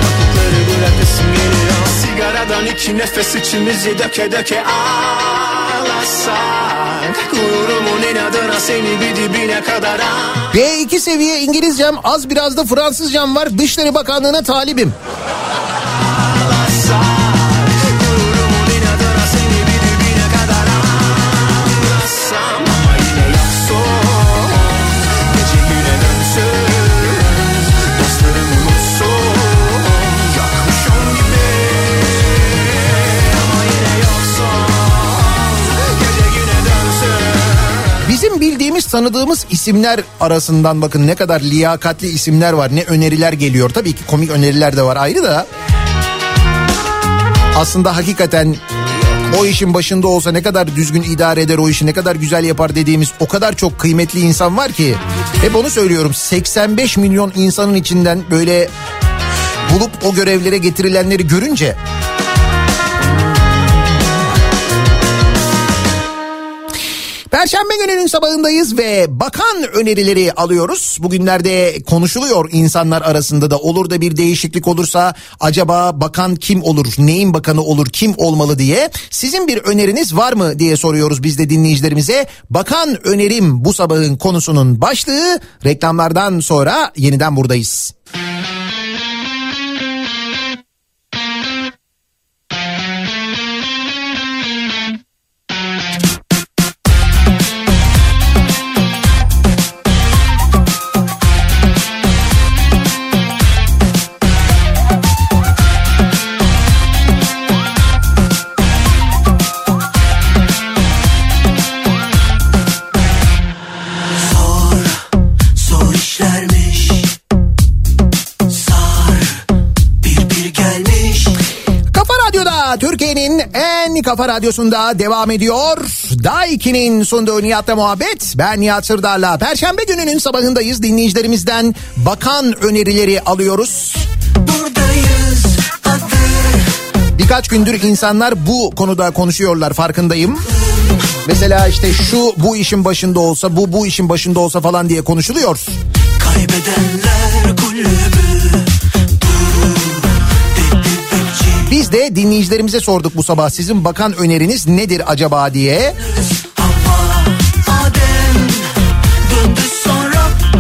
Vakitleri bırakasım geliyor Sigaradan iki nefes içimizi döke döke ağlasak Gururumun inadına seni bir dibine kadar ağlasak B2 seviye İngilizcem az biraz da Fransızcam var. Dışişleri Bakanlığı'na talibim. Tanıdığımız isimler arasından bakın ne kadar liyakatli isimler var. Ne öneriler geliyor. Tabii ki komik öneriler de var ayrı da. Aslında hakikaten o işin başında olsa ne kadar düzgün idare eder o işi ne kadar güzel yapar dediğimiz o kadar çok kıymetli insan var ki. Hep onu söylüyorum 85 milyon insanın içinden böyle bulup o görevlere getirilenleri görünce Perşembe gününün sabahındayız ve bakan önerileri alıyoruz. Bugünlerde konuşuluyor insanlar arasında da olur da bir değişiklik olursa acaba bakan kim olur, neyin bakanı olur, kim olmalı diye. Sizin bir öneriniz var mı diye soruyoruz biz de dinleyicilerimize. Bakan önerim bu sabahın konusunun başlığı. Reklamlardan sonra yeniden buradayız. Zor, en kafa radyosunda devam ediyor. Daiki'nin sunduğu Nihat'la muhabbet. Ben Nihat Sırdar'la. Perşembe gününün sabahındayız. Dinleyicilerimizden bakan önerileri alıyoruz. Buradayız Birkaç gündür insanlar bu konuda konuşuyorlar farkındayım. Mesela işte şu bu işin başında olsa bu bu işin başında olsa falan diye konuşuluyor. Kaybedenler Biz de dinleyicilerimize sorduk bu sabah sizin bakan öneriniz nedir acaba diye.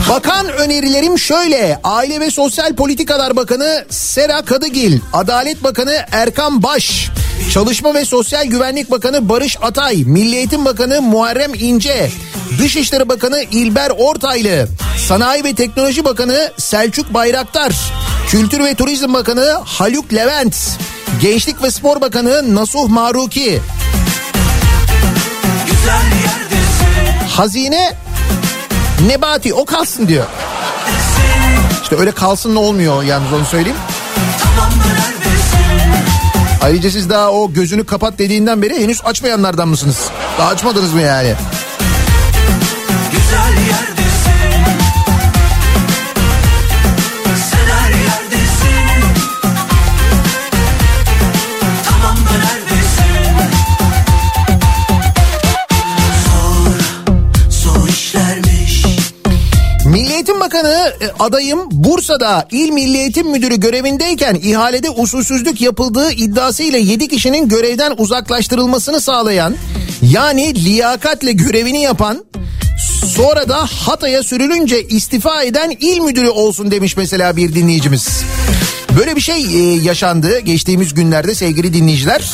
Bakan önerilerim şöyle. Aile ve Sosyal Politikalar Bakanı Sera Kadıgil, Adalet Bakanı Erkan Baş, Çalışma ve Sosyal Güvenlik Bakanı Barış Atay, Milli Eğitim Bakanı Muharrem İnce, Dışişleri Bakanı İlber Ortaylı, Sanayi ve Teknoloji Bakanı Selçuk Bayraktar, Kültür ve Turizm Bakanı Haluk Levent, Gençlik ve Spor Bakanı Nasuh Maruki, Hazine Nebati o kalsın diyor. İşte öyle kalsın ne olmuyor yalnız onu söyleyeyim. Ayrıca siz daha o gözünü kapat dediğinden beri henüz açmayanlardan mısınız? Daha açmadınız mı yani? Adayım Bursa'da İl Milli Eğitim Müdürü görevindeyken ihalede usulsüzlük yapıldığı iddiasıyla 7 kişinin görevden uzaklaştırılmasını sağlayan yani liyakatle görevini yapan sonra da Hatay'a sürülünce istifa eden il müdürü olsun demiş mesela bir dinleyicimiz. Böyle bir şey e, yaşandı geçtiğimiz günlerde sevgili dinleyiciler.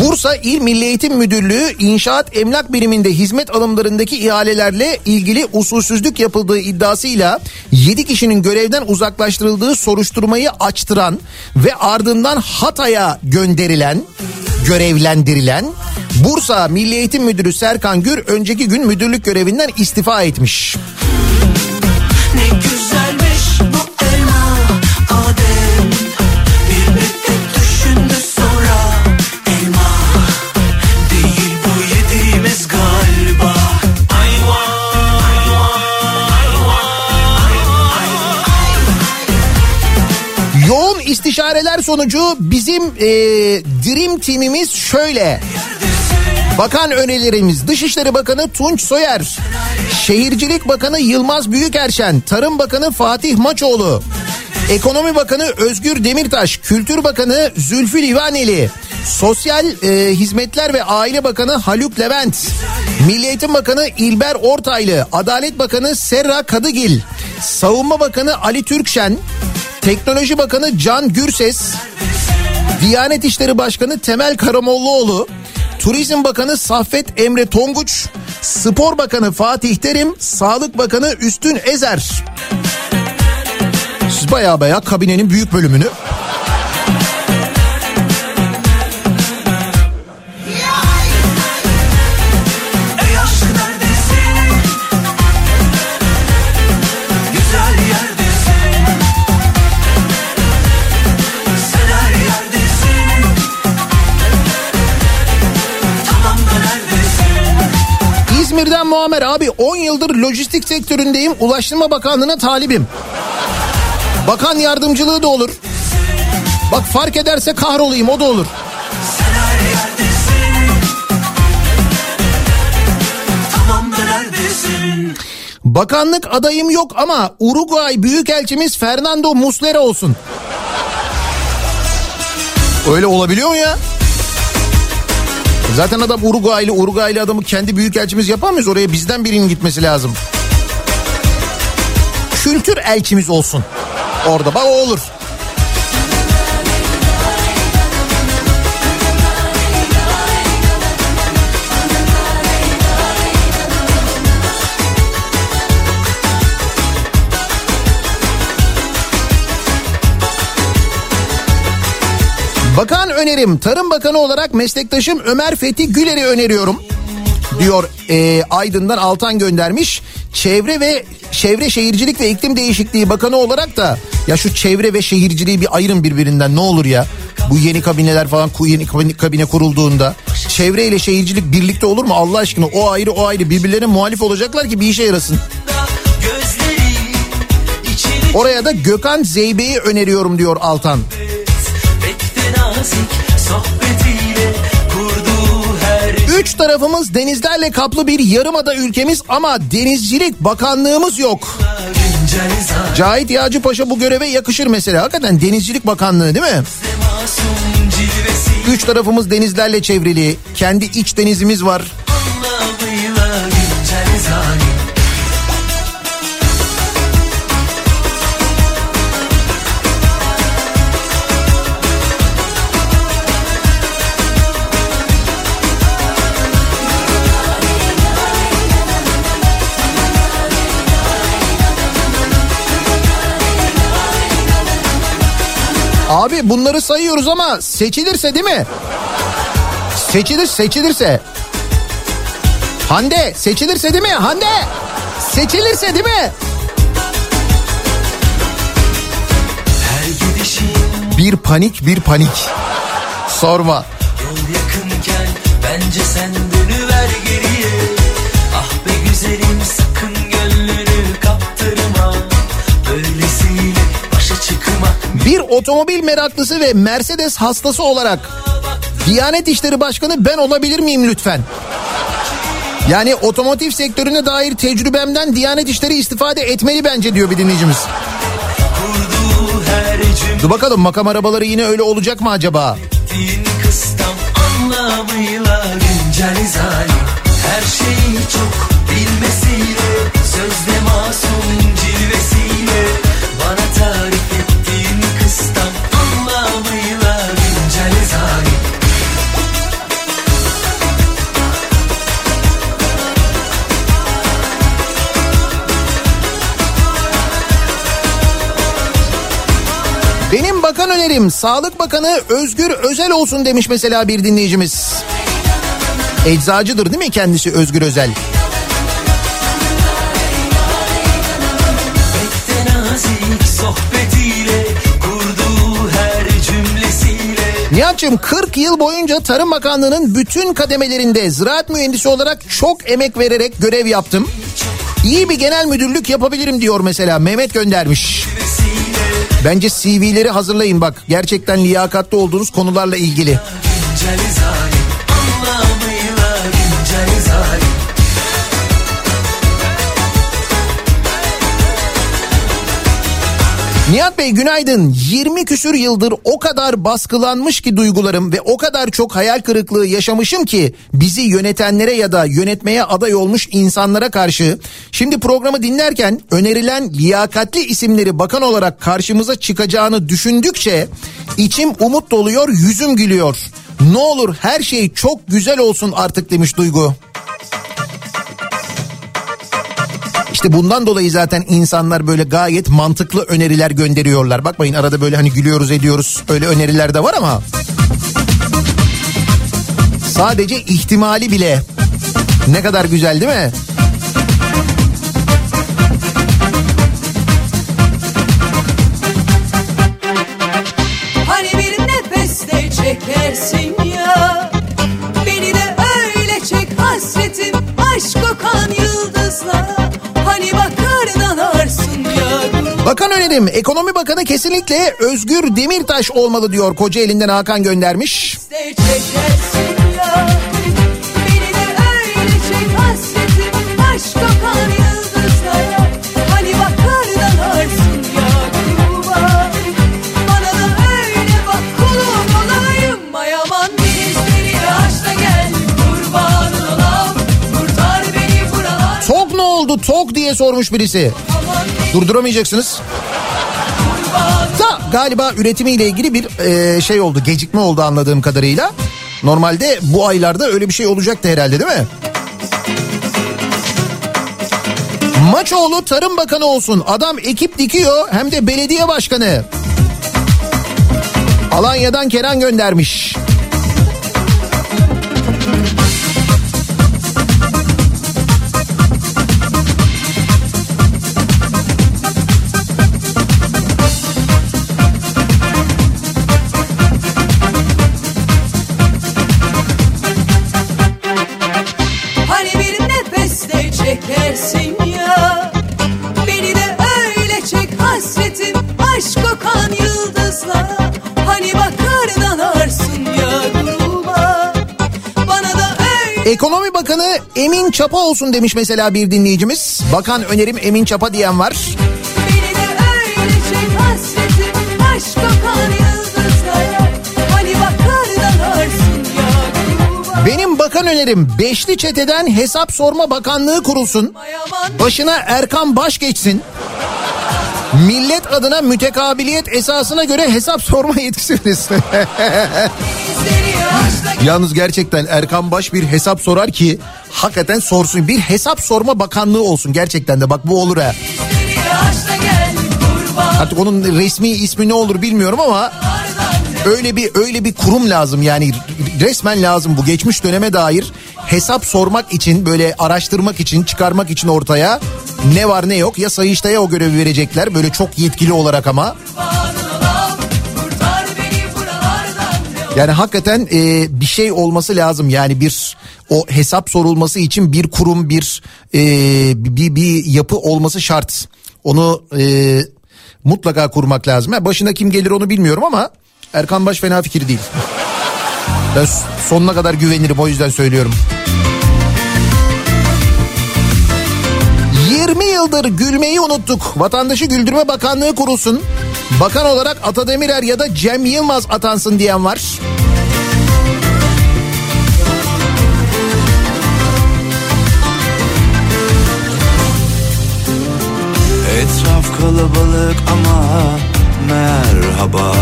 Bursa İl Milli Eğitim Müdürlüğü İnşaat Emlak Biriminde hizmet alımlarındaki ihalelerle ilgili usulsüzlük yapıldığı iddiasıyla 7 kişinin görevden uzaklaştırıldığı soruşturmayı açtıran ve ardından Hatay'a gönderilen, görevlendirilen Bursa Milli Eğitim Müdürü Serkan Gür önceki gün müdürlük görevinden istifa etmiş. Ne güzelmiş istişareler sonucu bizim e, Dream Team'imiz şöyle. Bakan önerilerimiz Dışişleri Bakanı Tunç Soyer, Şehircilik Bakanı Yılmaz Büyükerşen, Tarım Bakanı Fatih Maçoğlu, Ekonomi Bakanı Özgür Demirtaş, Kültür Bakanı Zülfü Livaneli, Sosyal e, Hizmetler ve Aile Bakanı Haluk Levent, Milli Eğitim Bakanı İlber Ortaylı, Adalet Bakanı Serra Kadıgil, Savunma Bakanı Ali Türkşen, Teknoloji Bakanı Can Gürses, Diyanet İşleri Başkanı Temel Karamollaoğlu, Turizm Bakanı Saffet Emre Tonguç, Spor Bakanı Fatih Terim, Sağlık Bakanı Üstün Ezer. Siz baya baya kabinenin büyük bölümünü İzmir'den Muammer abi 10 yıldır lojistik sektöründeyim. Ulaştırma Bakanlığı'na talibim. Bakan yardımcılığı da olur. Bak fark ederse kahrolayım o da olur. Bakanlık adayım yok ama Uruguay Büyükelçimiz Fernando Muslera olsun. Öyle olabiliyor mu ya? Zaten adam Uruguaylı, Uruguaylı adamı kendi büyükelçimiz yapamıyoruz. Oraya bizden birinin gitmesi lazım. Kültür elçimiz olsun. Orada bak o olur. Bakan önerim Tarım Bakanı olarak meslektaşım Ömer Fethi Güler'i öneriyorum diyor e, Aydın'dan Altan göndermiş. Çevre ve Çevre Şehircilik ve İklim Değişikliği Bakanı olarak da ya şu çevre ve şehirciliği bir ayırın birbirinden ne olur ya. Bu yeni kabineler falan yeni kabine, kabine kurulduğunda çevre ile şehircilik birlikte olur mu Allah aşkına o ayrı o ayrı birbirlerine muhalif olacaklar ki bir işe yarasın. Oraya da Gökhan Zeybe'yi öneriyorum diyor Altan. Üç tarafımız denizlerle kaplı bir yarımada ülkemiz ama denizcilik bakanlığımız yok. Cahit Yağcı Paşa bu göreve yakışır mesela. Hakikaten denizcilik bakanlığı değil mi? Üç tarafımız denizlerle çevrili. Kendi iç denizimiz var. Abi bunları sayıyoruz ama seçilirse değil mi? Seçilir seçilirse. Hande seçilirse değil mi? Hande seçilirse değil mi? Bir panik bir panik. Sorma. yol yakınken bence sen otomobil meraklısı ve Mercedes hastası olarak Diyanet İşleri Başkanı ben olabilir miyim lütfen? Yani otomotiv sektörüne dair tecrübemden Diyanet İşleri istifade etmeli bence diyor bir dinleyicimiz. Dur bakalım makam arabaları yine öyle olacak mı acaba? Güncel zalim Her şeyi çok bilmesiyle Sözde masum Önerim Sağlık Bakanı Özgür Özel olsun demiş mesela bir dinleyicimiz. Eczacıdır değil mi kendisi Özgür Özel? Nihat'cığım 40 yıl boyunca Tarım Bakanlığı'nın bütün kademelerinde ziraat mühendisi olarak çok emek vererek görev yaptım. İyi bir genel müdürlük yapabilirim diyor mesela Mehmet göndermiş. Bence CV'leri hazırlayın bak gerçekten liyakatli olduğunuz konularla ilgili. Nihat Bey günaydın. 20 küsür yıldır o kadar baskılanmış ki duygularım ve o kadar çok hayal kırıklığı yaşamışım ki bizi yönetenlere ya da yönetmeye aday olmuş insanlara karşı şimdi programı dinlerken önerilen liyakatli isimleri bakan olarak karşımıza çıkacağını düşündükçe içim umut doluyor, yüzüm gülüyor. Ne olur her şey çok güzel olsun artık demiş Duygu. İşte bundan dolayı zaten insanlar böyle gayet mantıklı öneriler gönderiyorlar. Bakmayın arada böyle hani gülüyoruz ediyoruz öyle öneriler de var ama. Sadece ihtimali bile ne kadar güzel değil mi? Bakan önerim ekonomi bakanı kesinlikle Özgür Demirtaş olmalı diyor Kocaeli'nden Hakan göndermiş. de çekersin ya diye sormuş birisi. Durduramayacaksınız. Da galiba üretimiyle ilgili bir e, şey oldu gecikme oldu anladığım kadarıyla. Normalde bu aylarda öyle bir şey olacaktı herhalde değil mi? Maçoğlu Tarım Bakanı olsun. Adam ekip dikiyor hem de belediye başkanı. Alanya'dan Kenan göndermiş. Ekonomi Bakanı Emin Çapa olsun demiş mesela bir dinleyicimiz. Bakan önerim Emin Çapa diyen var. Yıldızlara Hani Benim bakan önerim Beşli Çete'den hesap sorma bakanlığı kurulsun. Başına Erkan Baş geçsin. Millet adına mütekabiliyet esasına göre hesap sorma yetkisi verilsin. Yalnız gerçekten Erkan Baş bir hesap sorar ki hakikaten sorsun. Bir hesap sorma bakanlığı olsun gerçekten de. Bak bu olur ha. kurban Artık onun resmi ismi ne olur bilmiyorum ama öyle bir öyle bir kurum lazım. Yani resmen lazım bu. Geçmiş döneme dair hesap sormak için böyle araştırmak için çıkarmak için ortaya ne var ne yok. Ya Sayıştay'a o görevi verecekler böyle çok yetkili olarak ama yani hakikaten e, bir şey olması lazım yani bir o hesap sorulması için bir kurum bir e, bir, bir yapı olması şart onu e, mutlaka kurmak lazım. Ha, başına kim gelir onu bilmiyorum ama Erkan Baş fena fikir değil. Ben sonuna kadar güvenirim o yüzden söylüyorum. 20 yıldır gülmeyi unuttuk. Vatandaşı Güldürme Bakanlığı kurulsun. Bakan olarak Ata ya da Cem Yılmaz atansın diyen var. Etraf kalabalık ama merhaba.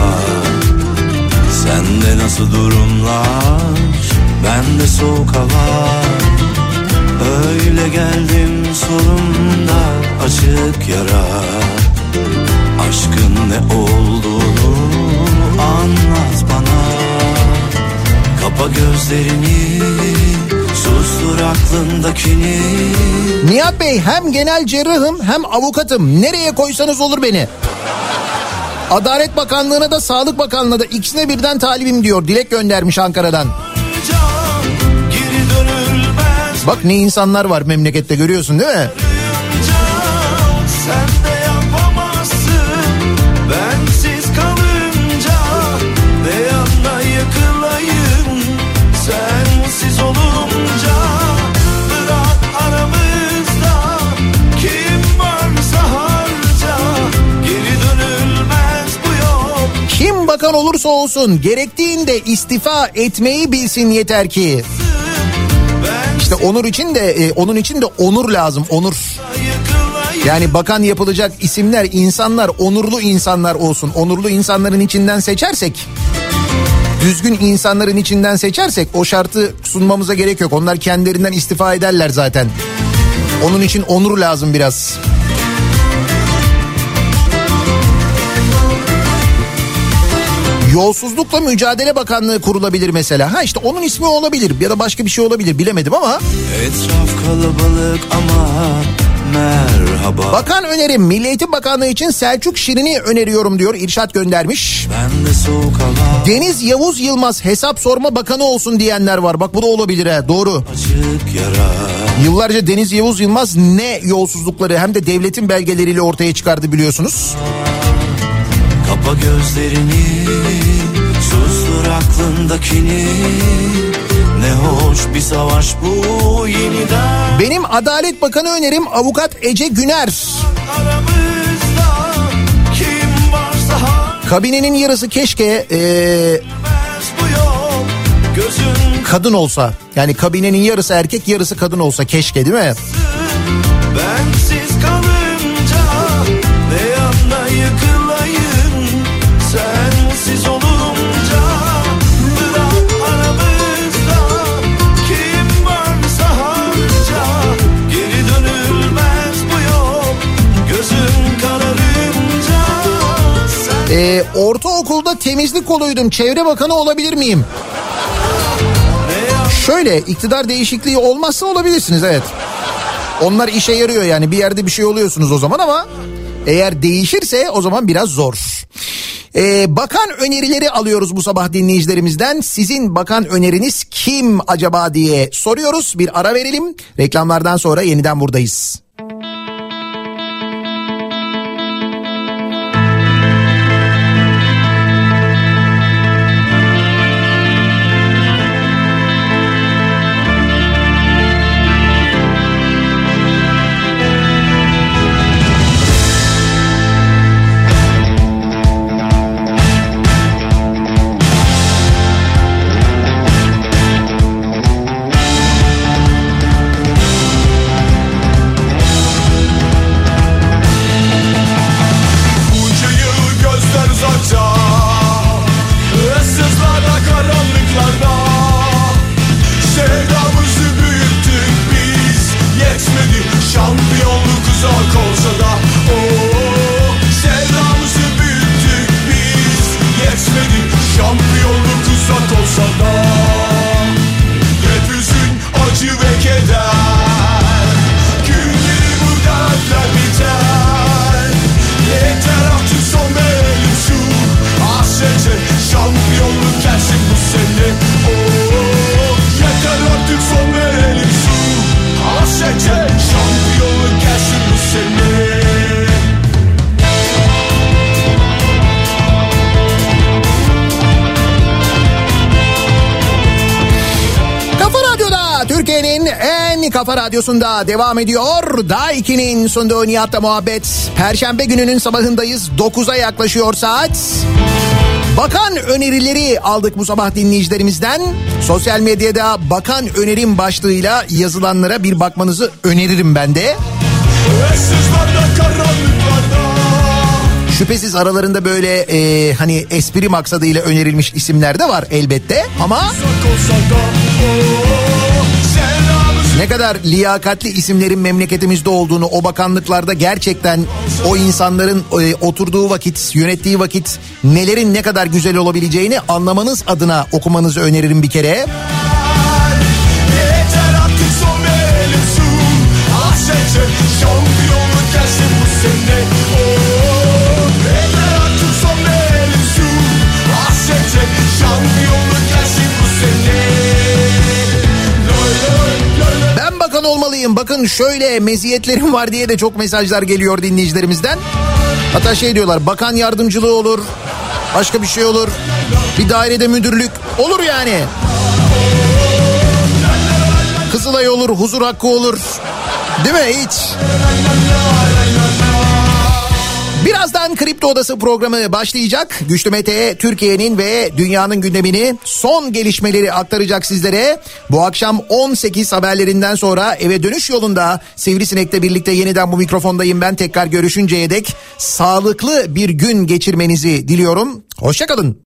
Sende nasıl durumlar? Bende soğuk hava. Öyle geldim solumda açık yara Aşkın ne olduğunu anlat bana Kapa gözlerini sustur aklındakini Nihat Bey hem genel cerrahım hem avukatım. Nereye koysanız olur beni. Adalet Bakanlığı'na da Sağlık Bakanlığı'na da ikisine birden talibim diyor. Dilek göndermiş Ankara'dan. Bak ne insanlar var memlekette görüyorsun değil mi? Sen bakan olursa olsun gerektiğinde istifa etmeyi bilsin yeter ki. İşte onur için de e, onun için de onur lazım onur. Yani bakan yapılacak isimler insanlar onurlu insanlar olsun. Onurlu insanların içinden seçersek düzgün insanların içinden seçersek o şartı sunmamıza gerek yok. Onlar kendilerinden istifa ederler zaten. Onun için onur lazım biraz. Yolsuzlukla Mücadele Bakanlığı kurulabilir mesela. Ha işte onun ismi olabilir ya da başka bir şey olabilir bilemedim ama Etraf kalabalık ama merhaba Bakan önerim Milli Eğitim Bakanlığı için Selçuk Şirin'i öneriyorum diyor İrşat göndermiş. Ben de soğuk hava Deniz Yavuz Yılmaz hesap sorma bakanı olsun diyenler var. Bak bu da olabilir ha doğru. Yıllarca Deniz Yavuz Yılmaz ne yolsuzlukları hem de devletin belgeleriyle ortaya çıkardı biliyorsunuz. Kapa gözlerini Sustur aklındakini Ne hoş bir savaş bu yeniden Benim Adalet Bakanı önerim avukat Ece Güner. Kabinenin yarısı keşke Gözün kadın olsa. Yani kabinenin yarısı erkek yarısı kadın olsa keşke değil mi? bensiz kalınca Ee, ortaokulda temizlik koluydum. Çevre Bakanı olabilir miyim? Şöyle iktidar değişikliği olmazsa olabilirsiniz evet. Onlar işe yarıyor yani bir yerde bir şey oluyorsunuz o zaman ama eğer değişirse o zaman biraz zor. Ee, bakan önerileri alıyoruz bu sabah dinleyicilerimizden. Sizin bakan öneriniz kim acaba diye soruyoruz. Bir ara verelim. Reklamlardan sonra yeniden buradayız. Radyosunda devam ediyor. Daha 2'nin sunduğu Nihat'la muhabbet. Perşembe gününün sabahındayız. 9'a yaklaşıyor saat. Bakan önerileri aldık bu sabah dinleyicilerimizden. Sosyal medyada bakan önerim başlığıyla yazılanlara bir bakmanızı öneririm ben de. Şüphesiz aralarında böyle e, hani espri maksadıyla önerilmiş isimler de var elbette ama uzak Oo, Sevdamızı ne kadar liyakatli isimlerin memleketimizde olduğunu o bakanlıklarda gerçekten o insanların e, oturduğu vakit, yönettiği vakit nelerin ne kadar güzel olabileceğini anlamanız adına okumanızı öneririm bir kere. Şampiyonluk gelsin bu sene Oo, Yeter artık son verelim şu hasrete olmalıyım. Bakın şöyle meziyetlerim var diye de çok mesajlar geliyor dinleyicilerimizden. Hatta şey diyorlar bakan yardımcılığı olur. Başka bir şey olur. Bir dairede müdürlük olur yani. Kızılay olur, huzur hakkı olur. Değil mi hiç? Birazdan Kripto Odası programı başlayacak. Güçlü Mete Türkiye'nin ve dünyanın gündemini son gelişmeleri aktaracak sizlere. Bu akşam 18 haberlerinden sonra eve dönüş yolunda Sivrisinek'le birlikte yeniden bu mikrofondayım ben. Tekrar görüşünceye dek sağlıklı bir gün geçirmenizi diliyorum. Hoşçakalın.